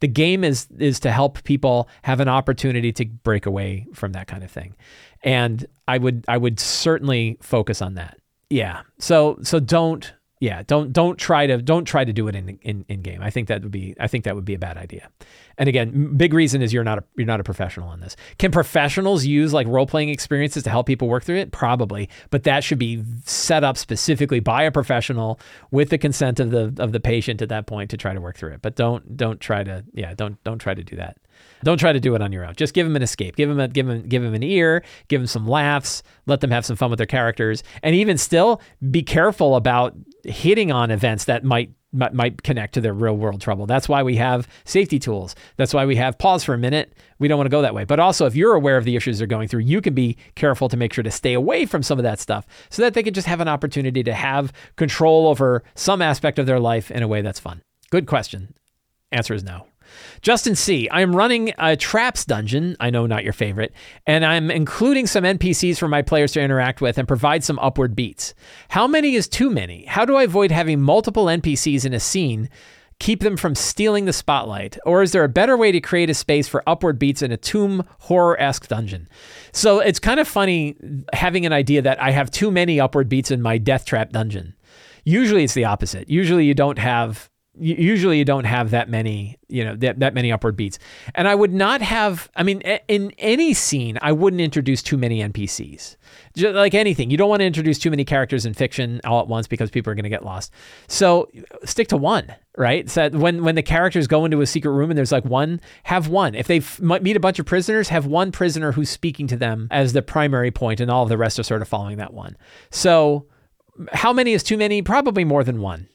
The game is is to help people have an opportunity to break away from that kind of thing, and I would I would certainly focus on that. Yeah. So so don't yeah don't don't try to don't try to do it in in in game. I think that would be I think that would be a bad idea. And again, big reason is you're not a you're not a professional on this. Can professionals use like role playing experiences to help people work through it? Probably, but that should be set up specifically by a professional with the consent of the of the patient at that point to try to work through it. But don't don't try to yeah don't don't try to do that. Don't try to do it on your own. Just give them an escape. Give them a, give them give them an ear. Give them some laughs. Let them have some fun with their characters. And even still, be careful about hitting on events that might might connect to their real world trouble. That's why we have safety tools. That's why we have pause for a minute. We don't want to go that way. But also, if you're aware of the issues they're going through, you can be careful to make sure to stay away from some of that stuff so that they can just have an opportunity to have control over some aspect of their life in a way that's fun. Good question. Answer is no. Justin C., I am running a traps dungeon, I know not your favorite, and I'm including some NPCs for my players to interact with and provide some upward beats. How many is too many? How do I avoid having multiple NPCs in a scene? Keep them from stealing the spotlight? Or is there a better way to create a space for upward beats in a tomb horror esque dungeon? So it's kind of funny having an idea that I have too many upward beats in my death trap dungeon. Usually it's the opposite. Usually you don't have usually you don't have that many you know that, that many upward beats. And i would not have i mean in any scene i wouldn't introduce too many npcs Just like anything you don't want to introduce too many characters in fiction all at once because people are going to get lost. So stick to one right? So when when the characters go into a secret room and there's like one have one. If they meet a bunch of prisoners have one prisoner who's speaking to them as the primary point and all of the rest are sort of following that one. So how many is too many? Probably more than one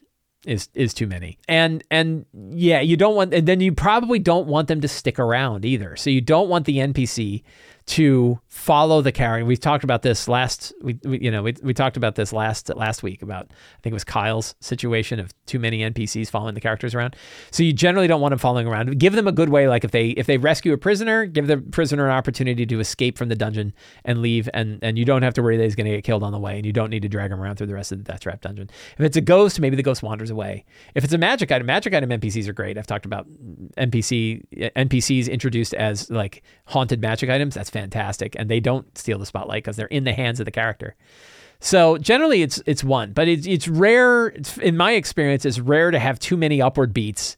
is is too many. And and yeah, you don't want and then you probably don't want them to stick around either. So you don't want the NPC to follow the character. We talked about this last we, we, you know we, we talked about this last last week about I think it was Kyle's situation of too many NPCs following the characters around. So you generally don't want them following around. Give them a good way like if they if they rescue a prisoner, give the prisoner an opportunity to escape from the dungeon and leave and and you don't have to worry that he's going to get killed on the way and you don't need to drag him around through the rest of the death trap dungeon. If it's a ghost, maybe the ghost wanders away. If it's a magic item, magic item NPCs are great. I've talked about NPC NPCs introduced as like haunted magic items. That's fantastic, and they don't steal the spotlight because they're in the hands of the character. So generally, it's it's one, but it's it's rare. It's, in my experience, it's rare to have too many upward beats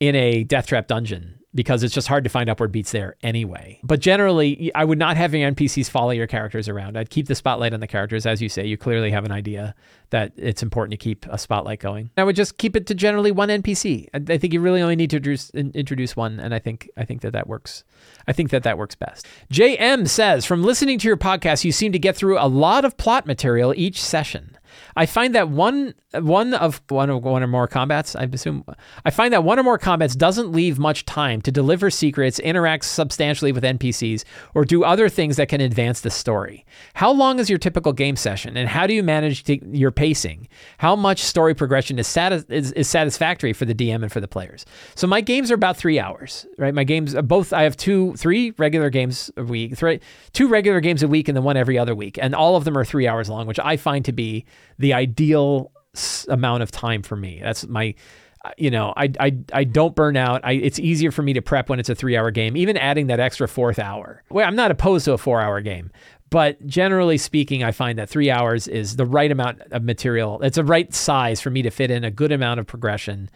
in a death trap dungeon because it's just hard to find upward beats there anyway. But generally, I would not have your NPCs follow your characters around. I'd keep the spotlight on the characters. As you say, you clearly have an idea that it's important to keep a spotlight going. I would just keep it to generally one NPC. I, think you really only need to introduce, introduce one, and I think I think that that works. I think that that works best. JM says, from listening to your podcast, you seem to get through a lot of plot material each session. I find that one one of one or one or more combats, I assume I find that one or more combats doesn't leave much time to deliver secrets, interact substantially with NPCs, or do other things that can advance the story. How long is your typical game session, and how do you manage to, your pacing? How much story progression is, is, is satisfactory for the DM and for the players? So my games are about three hours, right? My games uh, both I have two, three regular games a week, three, two regular games a week, and then one every other week, and all of them are three hours long, which I find to be the ideal amount of time for me. That's my uh, you know, I, I, I don't burn out. I, it's easier for me to prep when it's a three hour game, even adding that extra fourth hour. Well, I'm not opposed to a four hour game, but generally speaking, I find that three hours is the right amount of material. It's a right size for me to fit in a good amount of progression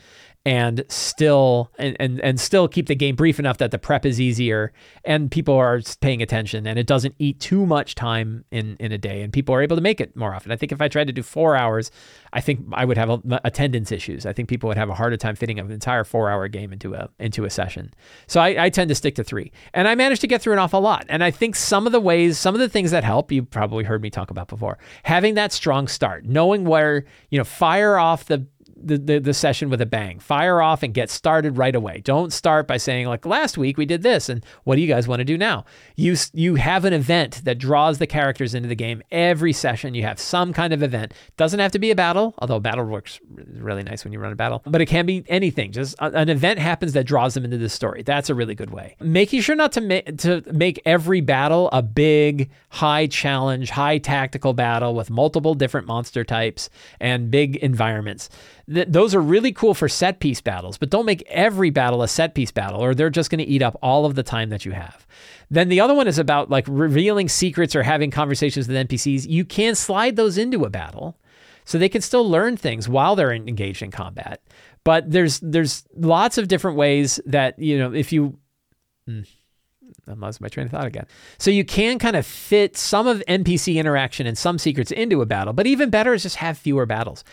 and still and, and and still keep the game brief enough that the prep is easier and people are paying attention and it doesn't eat too much time in in a day and people are able to make it more often. I think if I tried to do 4 hours, I think I would have a, attendance issues. I think people would have a harder time fitting an entire 4-hour game into a into a session. So I, I tend to stick to 3. And I managed to get through an awful lot. And I think some of the ways, some of the things that help, you probably heard me talk about before. Having that strong start, knowing where, you know, fire off the the, the, the, session with a bang. Fire off and get started right away. Don't start by saying like last week we did this and what do you guys want to do now? You you have an event that draws the characters into the game every session. You have some kind of event. Doesn't have to be a battle, although battle works really nice when you run a battle. But it can be anything. Just an event happens that draws them into the story. That's a really good way. Making sure not to make to make every battle a big high challenge, high tactical battle with multiple different monster types and big environments th- those are really cool for set piece battles, but don't make every battle a set piece battle or they're just going to eat up all of the time that you have. Then the other one is about like revealing secrets or having conversations with NPCs. You can slide those into a battle so they can still learn things while they're engaged in combat. But there's there's lots of different ways that, you know, if you mm, I lost my train of thought again. So you can kind of fit some of NPC interaction and some secrets into a battle, but even better is just have fewer battles.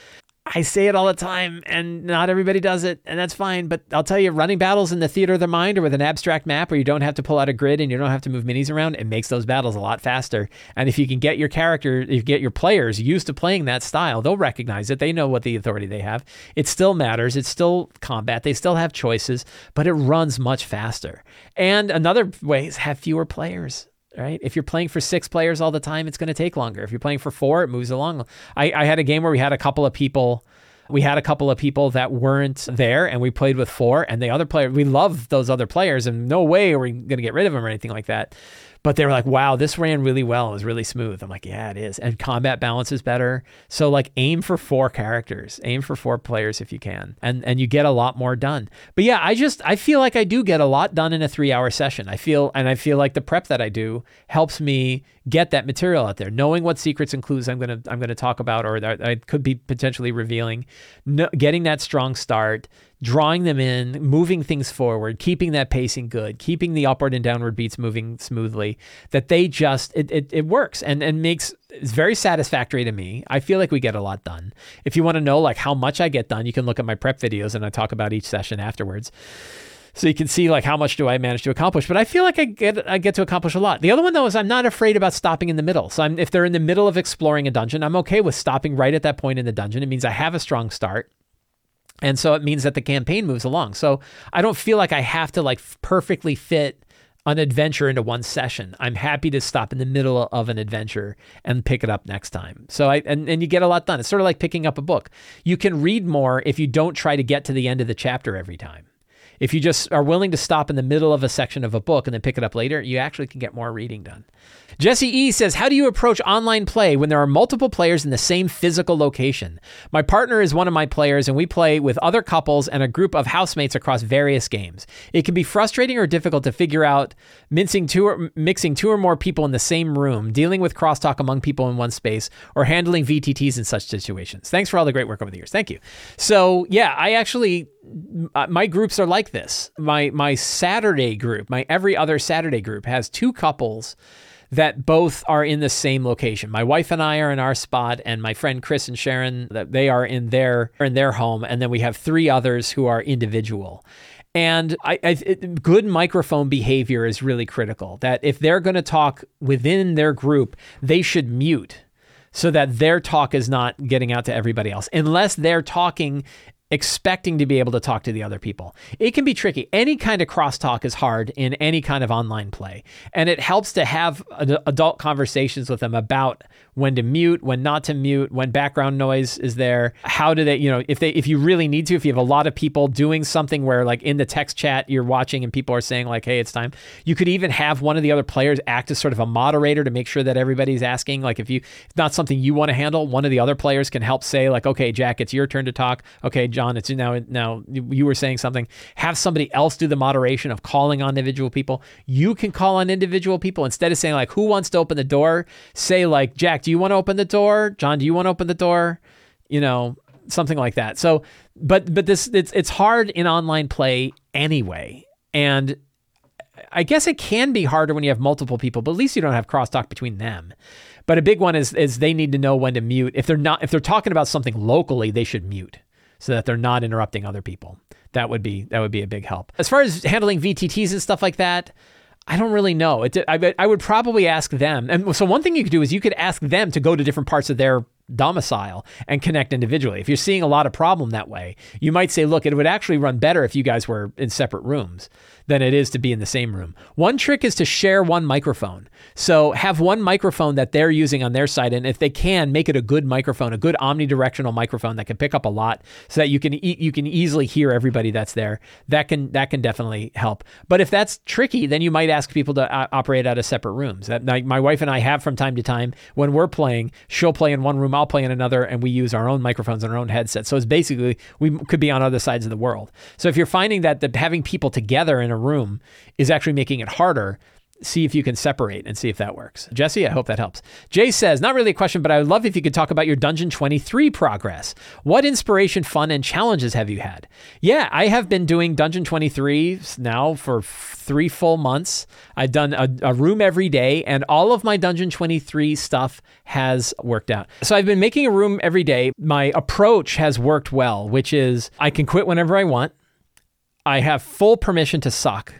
I say it all the time, and not everybody does it, and that's fine. But I'll tell you, running battles in the theater of the mind or with an abstract map where you don't have to pull out a grid and you don't have to move minis around, it makes those battles a lot faster. And if you can get your character, if you get your players used to playing that style, they'll recognize it. They know what the authority they have. It still matters. It's still combat. They still have choices, but it runs much faster. And another way is have fewer players right? If you're playing for six players all the time, it's going to take longer. If you're playing for four, it moves along. I, I had a game where we had a couple of people. We had a couple of people that weren't there, and we played with four. And the other player, we love those other players, and no way are we going to get rid of them or anything like that but they were like, wow, this ran really well. It was really smooth. I'm like, yeah, it is. And combat balance is better. So like aim for four characters, aim for four players if you can. And and you get a lot more done. But yeah, I just I feel like I do get a lot done in a 3-hour session. I feel and I feel like the prep that I do helps me get that material out there, knowing what secrets and clues I'm to I'm to talk about or that I could be potentially revealing, no, getting that strong start, drawing them in, moving things forward, keeping that pacing good, keeping the upward and downward beats moving smoothly, that they just it it, it works and and makes it's very satisfactory to me. I feel like we get a lot done. If you want to know like how much I get done, you can look at my prep videos and I talk about each session afterwards. So you can see like how much do I manage to accomplish, but I feel like I get I get to accomplish a lot. The other one though is I'm not afraid about stopping in the middle. So I'm, if they're in the middle of exploring a dungeon, I'm okay with stopping right at that point in the dungeon. It means I have a strong start. And so it means that the campaign moves along. So I don't feel like I have to like perfectly fit an adventure into one session. I'm happy to stop in the middle of an adventure and pick it up next time. So I and, and you get a lot done. It's sort of like picking up a book. You can read more if you don't try to get to the end of the chapter every time. If you just are willing to stop in the middle of a section of a book and then pick it up later, you actually can get more reading done. Jesse E says, How do you approach online play when there are multiple players in the same physical location? My partner is one of my players, and we play with other couples and a group of housemates across various games. It can be frustrating or difficult to figure out mincing two or, mixing two or more people in the same room, dealing with crosstalk among people in one space, or handling VTTs in such situations. Thanks for all the great work over the years. Thank you. So, yeah, I actually uh, my groups are like this. My my Saturday group, my every other Saturday group has two couples that both are in the same location. My wife and I are in our spot, and my friend Chris and Sharon that they are in their in their home, and then we have three others who are individual. And I, I it, good microphone behavior is really critical. That if they're going to talk within their group, they should mute so that their talk is not getting out to everybody else, unless they're talking expecting to be able to talk to the other people. It can be tricky. Any kind of crosstalk is hard in any kind of online play. And it helps to have adult conversations with them about when to mute, when not to mute, when background noise is there. How do they, you know, if they if you really need to, if you have a lot of people doing something where like in the text chat you're watching and people are saying like, "Hey, it's time." You could even have one of the other players act as sort of a moderator to make sure that everybody's asking like if you if not something you want to handle, one of the other players can help say like, "Okay, Jack, it's your turn to talk." Okay, John, it's now now you were saying something. Have somebody else do the moderation of calling on individual people. You can call on individual people instead of saying like who wants to open the door. Say like Jack, do you want to open the door? John, do you want to open the door? You know, something like that. So, but but this it's it's hard in online play anyway, and I guess it can be harder when you have multiple people, but at least you don't have crosstalk between them. But a big one is is they need to know when to mute. If they're not if they're talking about something locally, they should mute so that they're not interrupting other people. That would be that would be a big help. As far as handling VTTs and stuff like that, I don't really know. It, I, I would probably ask them. And so one thing you could do is you could ask them to go to different parts of their domicile and connect individually. If you're seeing a lot of problem that way, you might say, look, it would actually run better if you guys were in separate rooms than it is to be in the same room. One trick is to share one microphone. So have one microphone that they're using on their side. And if they can, make it a good microphone, a good omnidirectional microphone that can pick up a lot so that you can e- you can easily hear everybody that's there. That can that can definitely help. But if that's tricky, then you might ask people to uh, operate out of separate rooms. That like my wife and I have from time to time when we're playing, she'll play in one room, I'll play in another, and we use our own microphones and our own headsets. So it's basically we could be on other sides of the world. So if you're finding that the, having people together in a room is actually making it harder, see if you can separate and see if that works. Jesse, I hope that helps. Jay says, not really a question, but I would love if you could talk about your Dungeon 23 progress. What inspiration, fun, and challenges have you had? Yeah, I have been doing Dungeon 23 now for three full months. I've done a, a room every day, and all of my Dungeon 23 stuff has worked out. So I've been making a room every day. My approach has worked well, which is I can quit whenever I want. I have full permission to suck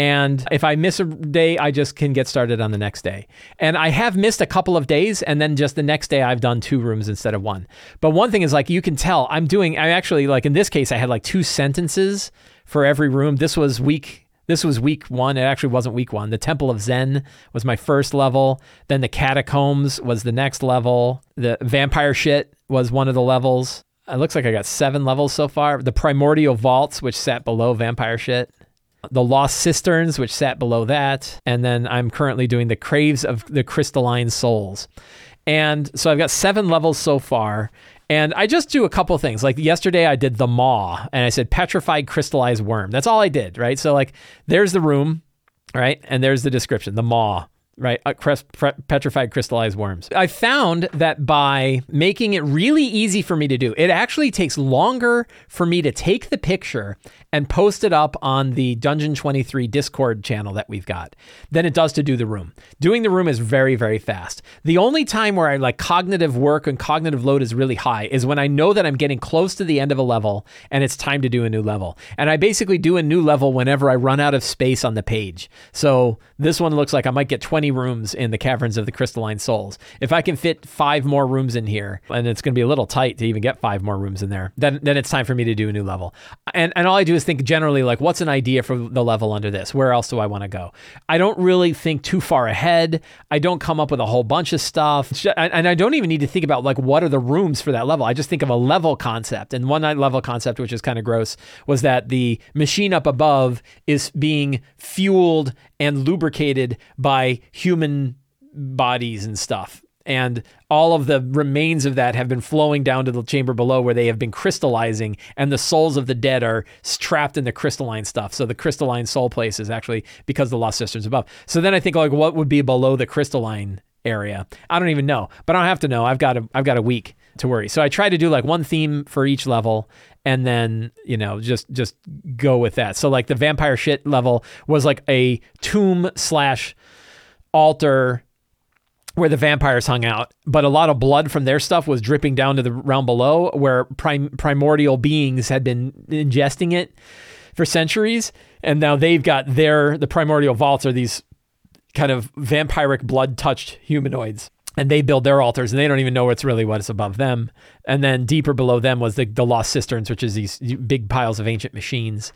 and if I miss a day, I just can get started on the next day. And I have missed a couple of days, and then just the next day, I've done two rooms instead of one. But one thing is like you can tell I'm doing, I actually, like in this case, I had like two sentences for every room. This was week. This was week one. It actually wasn't week one. The Temple of Zen was my first level. Then the Catacombs was the next level. The Vampire shit was one of the levels. It looks like I got seven levels so far. The Primordial Vaults, which sat below Vampire shit the Lost Cisterns, which sat below that. And then I'm currently doing the Craves of the Crystalline Souls. And so I've got seven levels so far. And I just do a couple things. Like yesterday, I did the Maw, and I said petrified crystallized worm. That's all I did, right? So, like, there's the room, right? And there's the description, the Maw right? Uh, petrified crystallized worms. I found that by making it really easy for me to do, it actually takes longer for me to take the picture and post it up on the Dungeon 23 Discord channel that we've got than it does to do the room. Doing the room is very, very fast. The only time where I like cognitive work and cognitive load is really high is when I know that I'm getting close to the end of a level and it's time to do a new level. And I basically do a new level whenever I run out of space on the page. So this one looks like I might get 20 rooms in the Caverns of the Crystalline Souls. If I can fit five more rooms in here, and it's going to be a little tight to even get five more rooms in there, then, then it's time for me to do a new level. And, and all I do is think generally like, what's an idea for the level under this? Where else do I want to go? I don't really think too far ahead. I don't come up with a whole bunch of stuff. And I don't even need to think about like, what are the rooms for that level? I just think of a level concept. And one level concept, which is kind of gross, was that the machine up above is being fueled and lubricated by human bodies and stuff and all of the remains of that have been flowing down to the chamber below where they have been crystallizing and the souls of the dead are trapped in the crystalline stuff. So the crystalline soul place is actually because the lost cisterns above. So then i think like what would be below the crystalline area? I don't even know but i don't have to know. I've got a i've got a week to worry. So i try to do like one theme for each level and then you know just just go with that. So like the vampire shit level was like a tomb slash altar where the vampires hung out, but a lot of blood from their stuff was dripping down to the realm below where prim- primordial beings had been ingesting it for centuries. And now they've got their, the primordial vaults are these kind of vampiric blood touched humanoids. And they build their altars and they don't even know what's really what's above them. And then deeper below them was the, the Lost Cisterns, which is these big piles of ancient machines.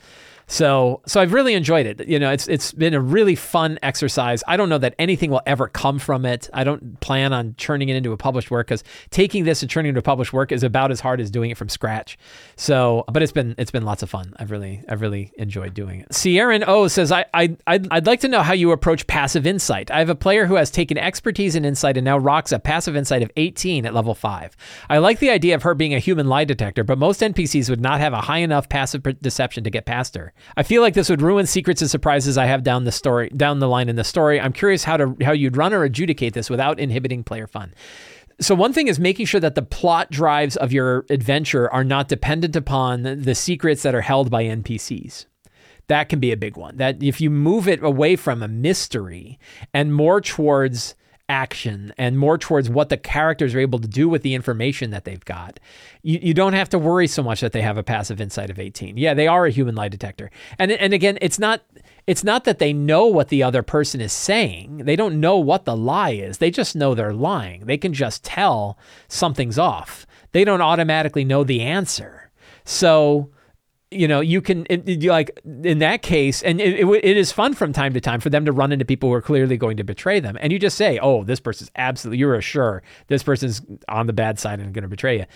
So so I've really enjoyed it. You know, it's it's been a really fun exercise. I don't know that anything will ever come from it. I don't plan on turning it into a published work because taking this and turning it into a published work is about as hard as doing it from scratch. So, but it's been it's been lots of fun. I've really I've really enjoyed doing it. Sierra O says I I I'd, I'd like to know how you approach passive insight. I have a player who has taken expertise in insight and now rocks a passive insight of 18 at level 5. I like the idea of her being a human lie detector, but most NPCs would not have a high enough passive deception to get past her. I feel like this would ruin secrets and surprises I have down the story down the line in the story. I'm curious how to how you'd run or adjudicate this without inhibiting player fun. So, one thing is making sure that the plot drives of your adventure are not dependent upon the secrets that are held by NPCs. That can be a big one. That if you move it away from a mystery and more towards action and more towards what the characters are able to do with the information that they've got. You, you don't have to worry so much that they have a passive insight of 18. Yeah, they are a human lie detector. And and again, it's not it's not that they know what the other person is saying. They don't know what the lie is. They just know they're lying. They can just tell something's off. They don't automatically know the answer. So you know, you can it, it, like in that case, and it, it is fun from time to time for them to run into people who are clearly going to betray them, and you just say, "Oh, this person's absolutely," you're sure this person's on the bad side and going to betray you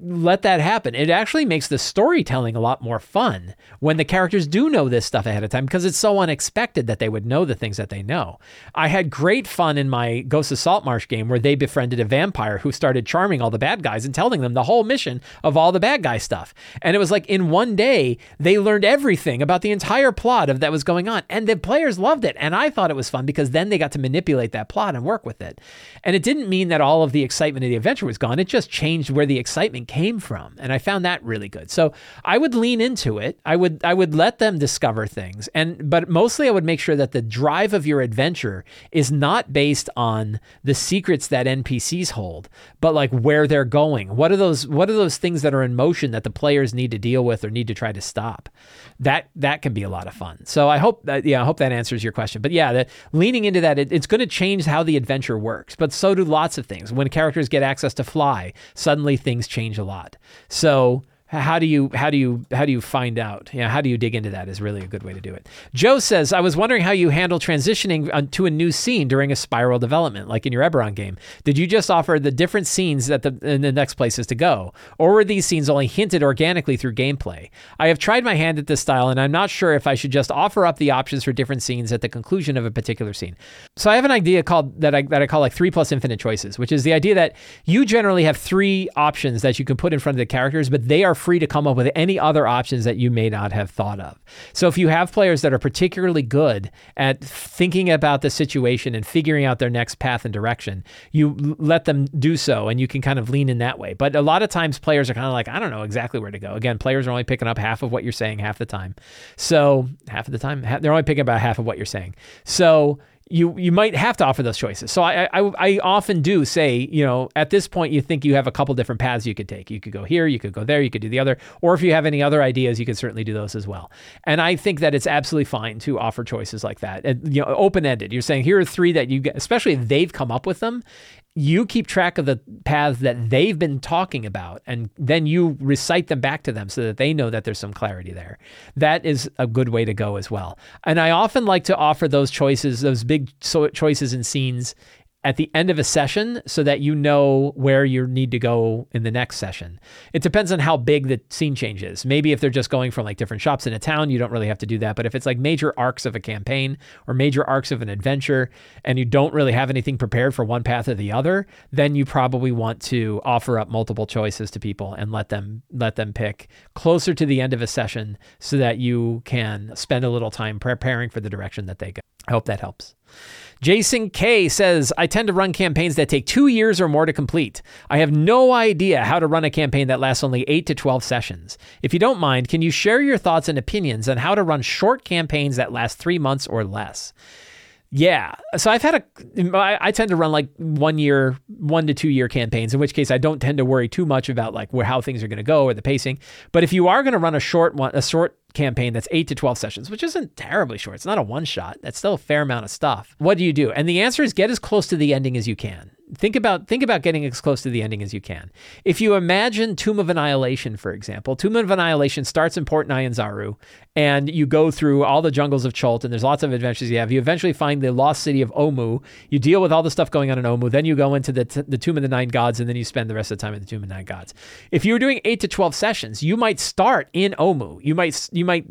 let that happen. It actually makes the storytelling a lot more fun when the characters do know this stuff ahead of time because it's so unexpected that they would know the things that they know. I had great fun in my Ghost of Saltmarsh game where they befriended a vampire who started charming all the bad guys and telling them the whole mission of all the bad guy stuff. And it was like in one day they learned everything about the entire plot of that was going on and the players loved it and I thought it was fun because then they got to manipulate that plot and work with it. And it didn't mean that all of the excitement of the adventure was gone. It just changed where the excitement came from. And I found that really good. So I would lean into it. I would I would let them discover things. And but mostly I would make sure that the drive of your adventure is not based on the secrets that NPCs hold, but like where they're going. What are those what are those things that are in motion that the players need to deal with or need to try to stop? That that can be a lot of fun. So I hope that yeah, I hope that answers your question. But yeah, the, leaning into that, it, it's going to change how the adventure works. But so do lots of things. When characters get access to fly, suddenly things change change a lot. So how do you how do you how do you find out? How do you dig into that is really a good way to do it. Joe says, I was wondering how you handle transitioning uh, to a new scene during a spiral development, like in your Eberron game. Did you just offer the different scenes that the in the next places to go, or were these scenes only hinted organically through gameplay? I have tried my hand at this style, and I'm not sure if I should just offer up the options for different scenes at the conclusion of a particular scene. So I have an idea called that I that I call like three plus infinite choices, which is the idea that you generally have three options that you can put in front of the characters, but they are free to come up with any other options that you may not have thought of. So if you have players that are particularly good at thinking about the situation and figuring out their next path and direction, you let them do so and you can kind of lean in that way. But a lot of times players are kind of like, I don't know exactly where to go. Again, players are only picking up half of what you're saying half the time. So half of the time, they're only picking about half of what you're saying. So you you might have to offer those choices. So I, I I often do say, you know, at this point you think you have a couple different paths you could take. You could go here, you could go there, you could do the other, or if you have any other ideas, you could certainly do those as well. And I think that it's absolutely fine to offer choices like that. And, you know, open ended. You're saying here are three that you get, especially if they've come up with them, you keep track of the paths that they've been talking about and then you recite them back to them so that they know that there's some clarity there. That is a good way to go as well. And I often like to offer those choices, those big choices and scenes at the end of a session so that you know where you need to go in the next session. It depends on how big the scene change is. Maybe if they're just going from like different shops in a town, you don't really have to do that. But if it's like major arcs of a campaign or major arcs of an adventure and you don't really have anything prepared for one path or the other, then you probably want to offer up multiple choices to people and let them let them pick closer to the end of a session so that you can spend a little time preparing for the direction that they go. I hope that helps. Jason K says, I tend to run campaigns that take two years or more to complete. I have no idea how to run a campaign that lasts only 8 to 12 sessions. If you don't mind, can you share your thoughts and opinions on how to run short campaigns that last three months or less? Yeah. So I've had a, I tend to run like one year, one to two year campaigns, in which case I don't tend to worry too much about like where, how things are going to go or the pacing. But if you are going to run a short one, a short campaign that's eight to 12 sessions, which isn't terribly short. It's not a one shot. That's still a fair amount of stuff. What do you do? And the answer is get as close to the ending as you can. Think about think about getting as close to the ending as you can. If you imagine Tomb of Annihilation, for example, Tomb of Annihilation starts in Port Nyanzaru, and you go through all the jungles of Chult, and there's lots of adventures you have. You eventually find the lost city of Omu. You deal with all the stuff going on in Omu. Then you go into the, t- the Tomb of the Nine Gods, and then you spend the rest of the time in the Tomb of the Nine Gods. If you were doing eight to twelve sessions, you might start in Omu. You might you might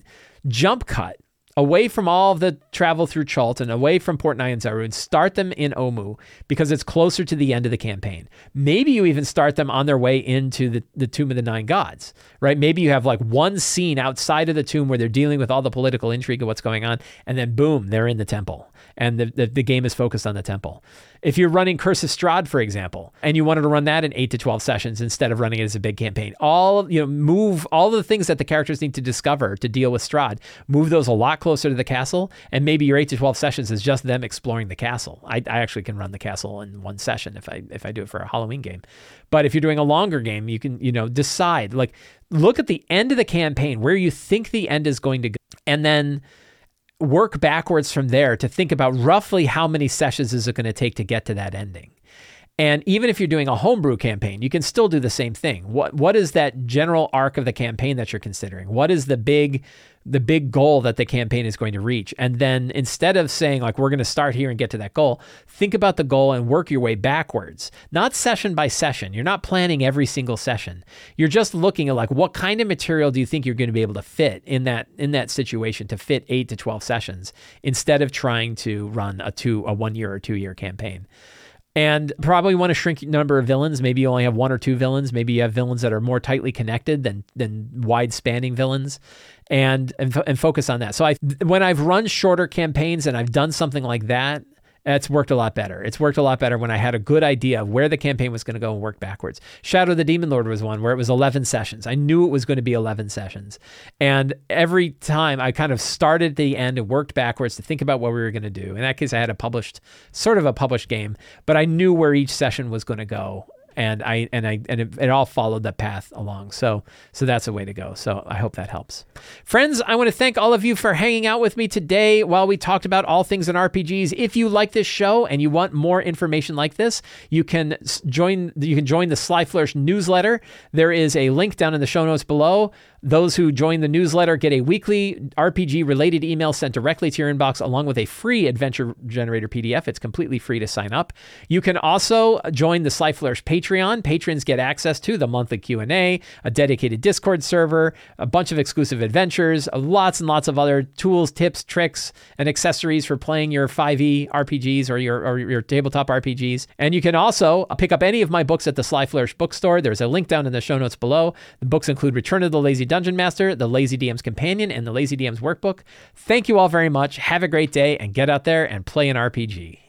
jump cut away from all the travel through Chult and, away from Port Nyanzaru, and start them in Omu because it's closer to the end of the campaign. Maybe you even start them on their way into the, the Tomb of the Nine Gods, right? Maybe you have like one scene outside of the tomb where they're dealing with all the political intrigue of what's going on, and then boom, they're in the temple. And the, the, the game is focused on the temple. If you're running Curse of Strahd, for example, and you wanted to run that in eight to 12 sessions instead of running it as a big campaign, all, you know, move all the things that the characters need to discover to deal with Strahd, move those a lot closer to the castle. And maybe your eight to 12 sessions is just them exploring the castle. I, I actually can run the castle in one session if I, if I do it for a Halloween game. But if you're doing a longer game, you can, you know, decide like, look at the end of the campaign, where you think the end is going to go. And then, work backwards from there to think about roughly how many sessions is it going to take to get to that ending. And even if you're doing a homebrew campaign, you can still do the same thing. What what is that general arc of the campaign that you're considering? What is the big the big goal that the campaign is going to reach? And then instead of saying like we're going to start here and get to that goal, think about the goal and work your way backwards. Not session by session. You're not planning every single session. You're just looking at like what kind of material do you think you're going to be able to fit in that in that situation to fit 8 to 12 sessions instead of trying to run a two a 1 year or 2 year campaign and probably want to shrink number of villains. Maybe you only have one or two villains. Maybe you have villains that are more tightly connected than than wide spanning villains, and, and and focus on that. So I when I've run shorter campaigns and I've done something like that, it's worked a lot better. It's worked a lot better when I had a good idea of where the campaign was going to go and work backwards. Shadow of the Demon Lord was one where it was 11 sessions. I knew it was going to be 11 sessions. And every time I kind of started at the end and worked backwards to think about what we were going to do. In that case, I had a published, sort of a published game, but I knew where each session was going to go and I and I and it, it, all followed that path along. So so that's a way to go. So I hope that helps. Friends, I want to thank all of you for hanging out with me today while we talked about all things in RPGs. If you like this show and you want more information like this, you can join you can join the Sly Flourish newsletter. There is a link down in the show notes below. Those who join the newsletter get a weekly RPG related email sent directly to your inbox along with a free adventure generator PDF. It's completely free to sign up. You can also join the Sly Patreon. Patrons get access to the monthly Q&A, a dedicated Discord server, a bunch of exclusive adventures, lots and lots of other tools, tips, tricks, and accessories for playing your 5e RPGs or your or your tabletop RPGs. And you can also pick up any of my books at the Sly bookstore. There's a link down in the show notes below. The books include Return of the Lazy Dungeon Master, the Lazy DM's Companion, and the Lazy DM's Workbook. Thank you all very much. Have a great day and get out there and play an RPG.